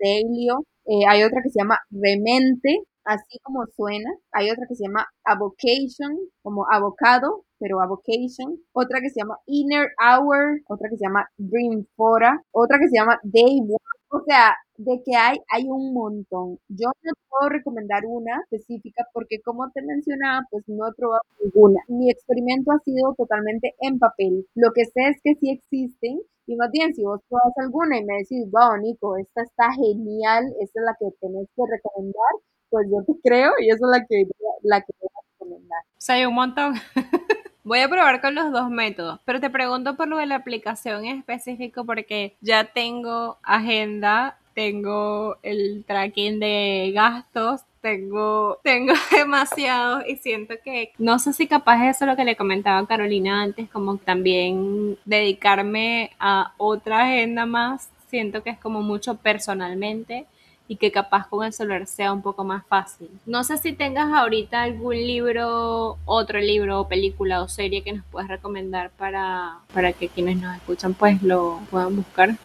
Dailyo. Eh, hay otra que se llama Remente, así como suena. Hay otra que se llama Avocation, como avocado, pero avocation. Otra que se llama Inner Hour, otra que se llama Dream Fora, otra que se llama Day One. O sea, de que hay, hay un montón. Yo no puedo recomendar una específica porque como te mencionaba, pues no he probado ninguna. Mi experimento ha sido totalmente en papel. Lo que sé es que sí existen y más bien, si vos probas alguna y me decís, wow, Nico, esta está genial, esta es la que tenés que recomendar, pues yo te creo y esa es la que, la que voy a recomendar. O sea, hay un montón. Voy a probar con los dos métodos, pero te pregunto por lo de la aplicación en específico porque ya tengo agenda, tengo el tracking de gastos, tengo, tengo demasiado y siento que no sé si capaz eso es lo que le comentaba a Carolina antes, como también dedicarme a otra agenda más, siento que es como mucho personalmente y que capaz con el celular sea un poco más fácil. No sé si tengas ahorita algún libro, otro libro o película o serie que nos puedas recomendar para, para que quienes nos escuchan pues lo puedan buscar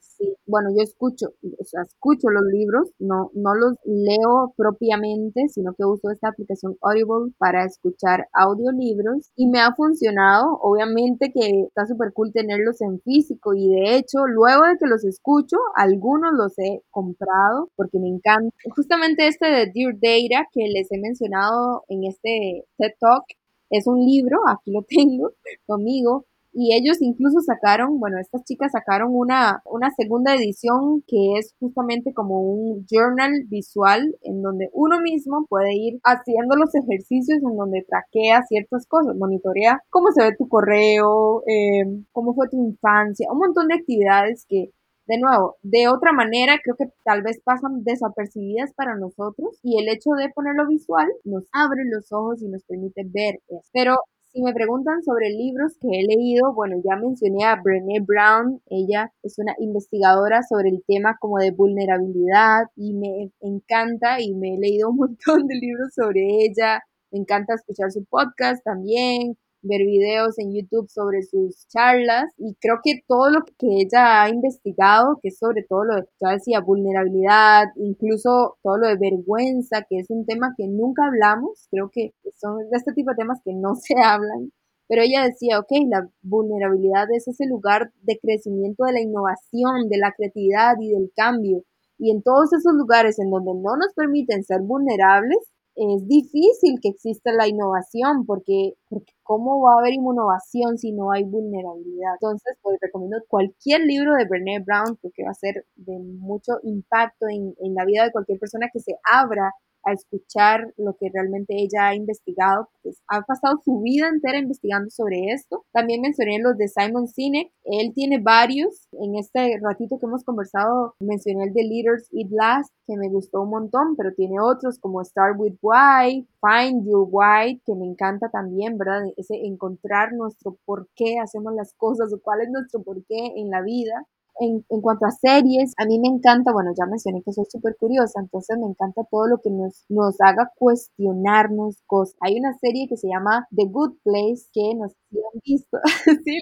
sí. Bueno, yo escucho, o sea, escucho los libros, no, no los leo propiamente, sino que uso esta aplicación Audible para escuchar audiolibros y me ha funcionado. Obviamente que está súper cool tenerlos en físico y de hecho, luego de que los escucho, algunos los he comprado porque me encanta. Justamente este de Dear Data que les he mencionado en este TED Talk es un libro, aquí lo tengo conmigo, y ellos incluso sacaron, bueno, estas chicas sacaron una, una segunda edición que es justamente como un journal visual en donde uno mismo puede ir haciendo los ejercicios en donde traquea ciertas cosas, monitorea cómo se ve tu correo, em, cómo fue tu infancia, un montón de actividades que de nuevo, de otra manera, creo que tal vez pasan desapercibidas para nosotros y el hecho de ponerlo visual nos abre los ojos y nos permite ver eso. Pero si me preguntan sobre libros que he leído, bueno, ya mencioné a Brené Brown, ella es una investigadora sobre el tema como de vulnerabilidad y me encanta y me he leído un montón de libros sobre ella, me encanta escuchar su podcast también, ver videos en YouTube sobre sus charlas y creo que todo lo que ella ha investigado, que es sobre todo lo de, ya decía, vulnerabilidad, incluso todo lo de vergüenza, que es un tema que nunca hablamos, creo que son de este tipo de temas que no se hablan, pero ella decía, ok, la vulnerabilidad es ese lugar de crecimiento de la innovación, de la creatividad y del cambio. Y en todos esos lugares en donde no nos permiten ser vulnerables, es difícil que exista la innovación porque, porque ¿cómo va a haber innovación si no hay vulnerabilidad? Entonces, pues recomiendo cualquier libro de Brené Brown porque va a ser de mucho impacto en, en la vida de cualquier persona que se abra a escuchar lo que realmente ella ha investigado, pues ha pasado su vida entera investigando sobre esto. También mencioné los de Simon Sinek, él tiene varios, en este ratito que hemos conversado mencioné el de Leaders Eat Last, que me gustó un montón, pero tiene otros como Start With Why, Find Your Why, que me encanta también, ¿verdad? Ese encontrar nuestro por qué hacemos las cosas o cuál es nuestro por qué en la vida en, en, cuanto a series, a mí me encanta, bueno, ya mencioné que soy súper curiosa, entonces me encanta todo lo que nos, nos haga cuestionarnos cosas. Hay una serie que se llama The Good Place que nos han visto. sí.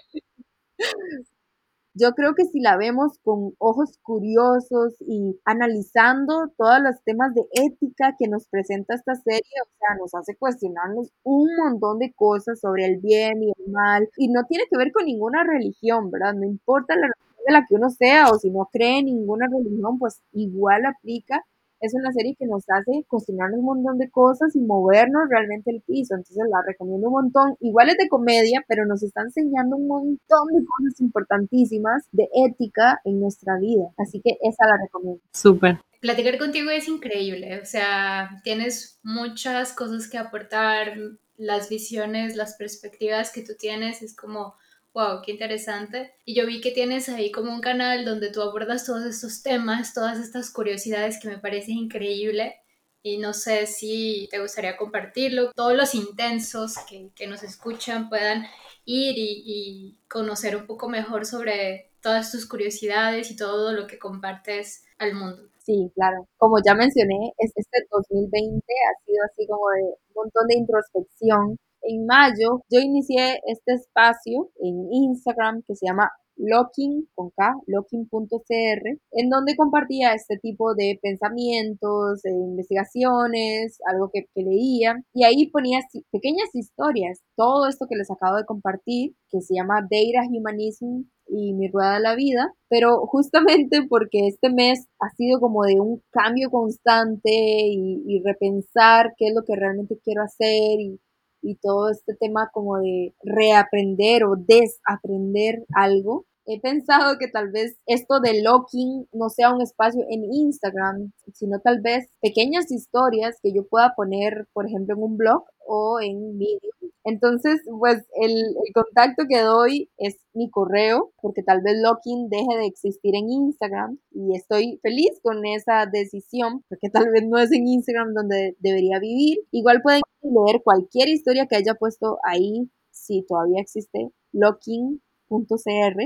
Yo creo que si la vemos con ojos curiosos y analizando todos los temas de ética que nos presenta esta serie, o sea, nos hace cuestionarnos un montón de cosas sobre el bien y el mal, y no tiene que ver con ninguna religión, ¿verdad? No importa la de la que uno sea o si no cree en ninguna religión, pues igual aplica. Es una serie que nos hace cuestionarnos un montón de cosas y movernos realmente el piso. Entonces la recomiendo un montón. Igual es de comedia, pero nos está enseñando un montón de cosas importantísimas de ética en nuestra vida. Así que esa la recomiendo. Súper. Platicar contigo es increíble. O sea, tienes muchas cosas que aportar. Las visiones, las perspectivas que tú tienes es como wow, qué interesante. Y yo vi que tienes ahí como un canal donde tú abordas todos estos temas, todas estas curiosidades que me parece increíble. Y no sé si te gustaría compartirlo. Todos los intensos que, que nos escuchan puedan ir y, y, conocer un poco mejor sobre todas tus curiosidades y todo lo que compartes al mundo. Sí, claro. Como ya mencioné, este 2020 ha sido así como de un montón de introspección en mayo yo inicié este espacio en Instagram que se llama Locking con K, locking.cr, en donde compartía este tipo de pensamientos, de investigaciones, algo que, que, leía, y ahí ponía pequeñas historias, todo esto que les acabo de compartir, que se llama Data Humanism y mi rueda de la vida, pero justamente porque este mes ha sido como de un cambio constante y, y repensar qué es lo que realmente quiero hacer y y todo este tema como de reaprender o desaprender algo, he pensado que tal vez esto de locking no sea un espacio en Instagram, sino tal vez pequeñas historias que yo pueda poner, por ejemplo, en un blog o en vídeo. Entonces, pues el, el, contacto que doy es mi correo, porque tal vez locking deje de existir en Instagram y estoy feliz con esa decisión, porque tal vez no es en Instagram donde debería vivir. Igual pueden leer cualquier historia que haya puesto ahí, si todavía existe, locking.cr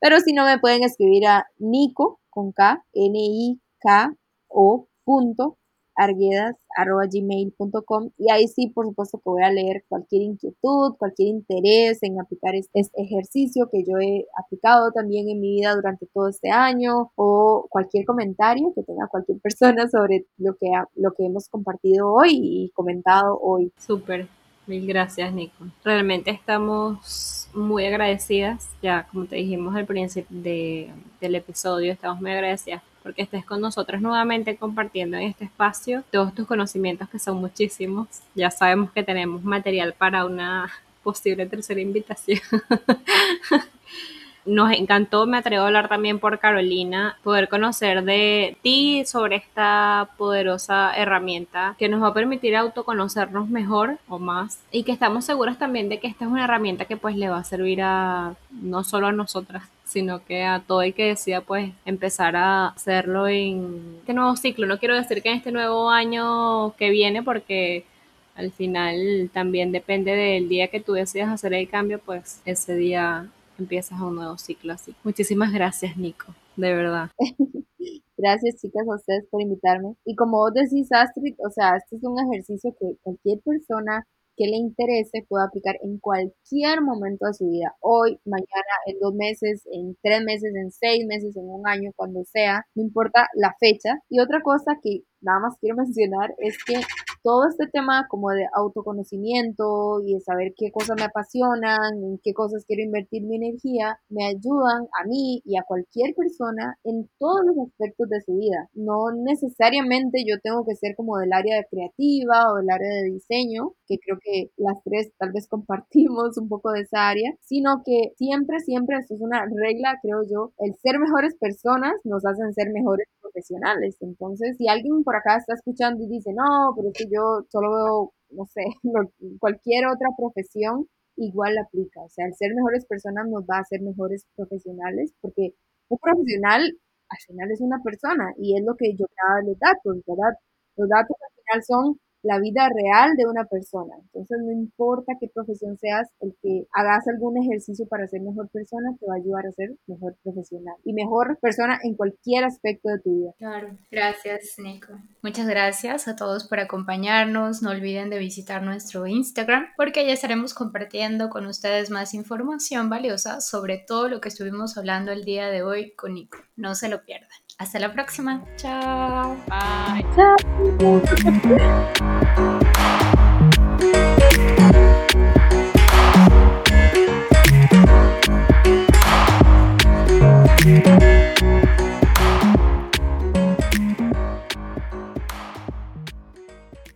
pero si no, me pueden escribir a Nico con K, N-I-K-O punto arguedas.gmail.com y ahí sí, por supuesto que voy a leer cualquier inquietud, cualquier interés en aplicar este ejercicio que yo he aplicado también en mi vida durante todo este año o cualquier comentario que tenga cualquier persona sobre lo que, lo que hemos compartido hoy y comentado hoy. Súper, mil gracias Nico. Realmente estamos muy agradecidas, ya como te dijimos al principio de, del episodio, estamos muy agradecidas porque estés con nosotros nuevamente compartiendo en este espacio todos tus conocimientos que son muchísimos. Ya sabemos que tenemos material para una posible tercera invitación. Nos encantó, me atrevo a hablar también por Carolina, poder conocer de ti sobre esta poderosa herramienta que nos va a permitir autoconocernos mejor o más y que estamos seguras también de que esta es una herramienta que pues le va a servir a no solo a nosotras, sino que a todo el que decida pues empezar a hacerlo en este nuevo ciclo. No quiero decir que en este nuevo año que viene porque al final también depende del día que tú decidas hacer el cambio, pues ese día empiezas un nuevo ciclo así. Muchísimas gracias, Nico, de verdad. Gracias, chicas, a ustedes por invitarme. Y como vos decís, Astrid, o sea, este es un ejercicio que cualquier persona que le interese puede aplicar en cualquier momento de su vida. Hoy, mañana, en dos meses, en tres meses, en seis meses, en un año, cuando sea, no importa la fecha. Y otra cosa que nada más quiero mencionar es que todo este tema como de autoconocimiento y de saber qué cosas me apasionan, en qué cosas quiero invertir mi energía, me ayudan a mí y a cualquier persona en todos los aspectos de su vida. No necesariamente yo tengo que ser como del área de creativa o del área de diseño, que creo que las tres tal vez compartimos un poco de esa área, sino que siempre, siempre, esto es una regla, creo yo, el ser mejores personas nos hacen ser mejores profesionales. Entonces, si alguien por acá está escuchando y dice, no, pero es que yo solo veo, no sé, cualquier otra profesión, igual aplica. O sea, el ser mejores personas nos va a hacer mejores profesionales porque un profesional al final es una persona y es lo que yo de los datos, ¿verdad? Los datos al final son la vida real de una persona. Entonces, no importa qué profesión seas, el que hagas algún ejercicio para ser mejor persona te va a ayudar a ser mejor profesional y mejor persona en cualquier aspecto de tu vida. Claro, gracias Nico. Muchas gracias a todos por acompañarnos. No olviden de visitar nuestro Instagram porque ya estaremos compartiendo con ustedes más información valiosa sobre todo lo que estuvimos hablando el día de hoy con Nico. No se lo pierdan. Hasta la próxima. Chao. Bye. Chao.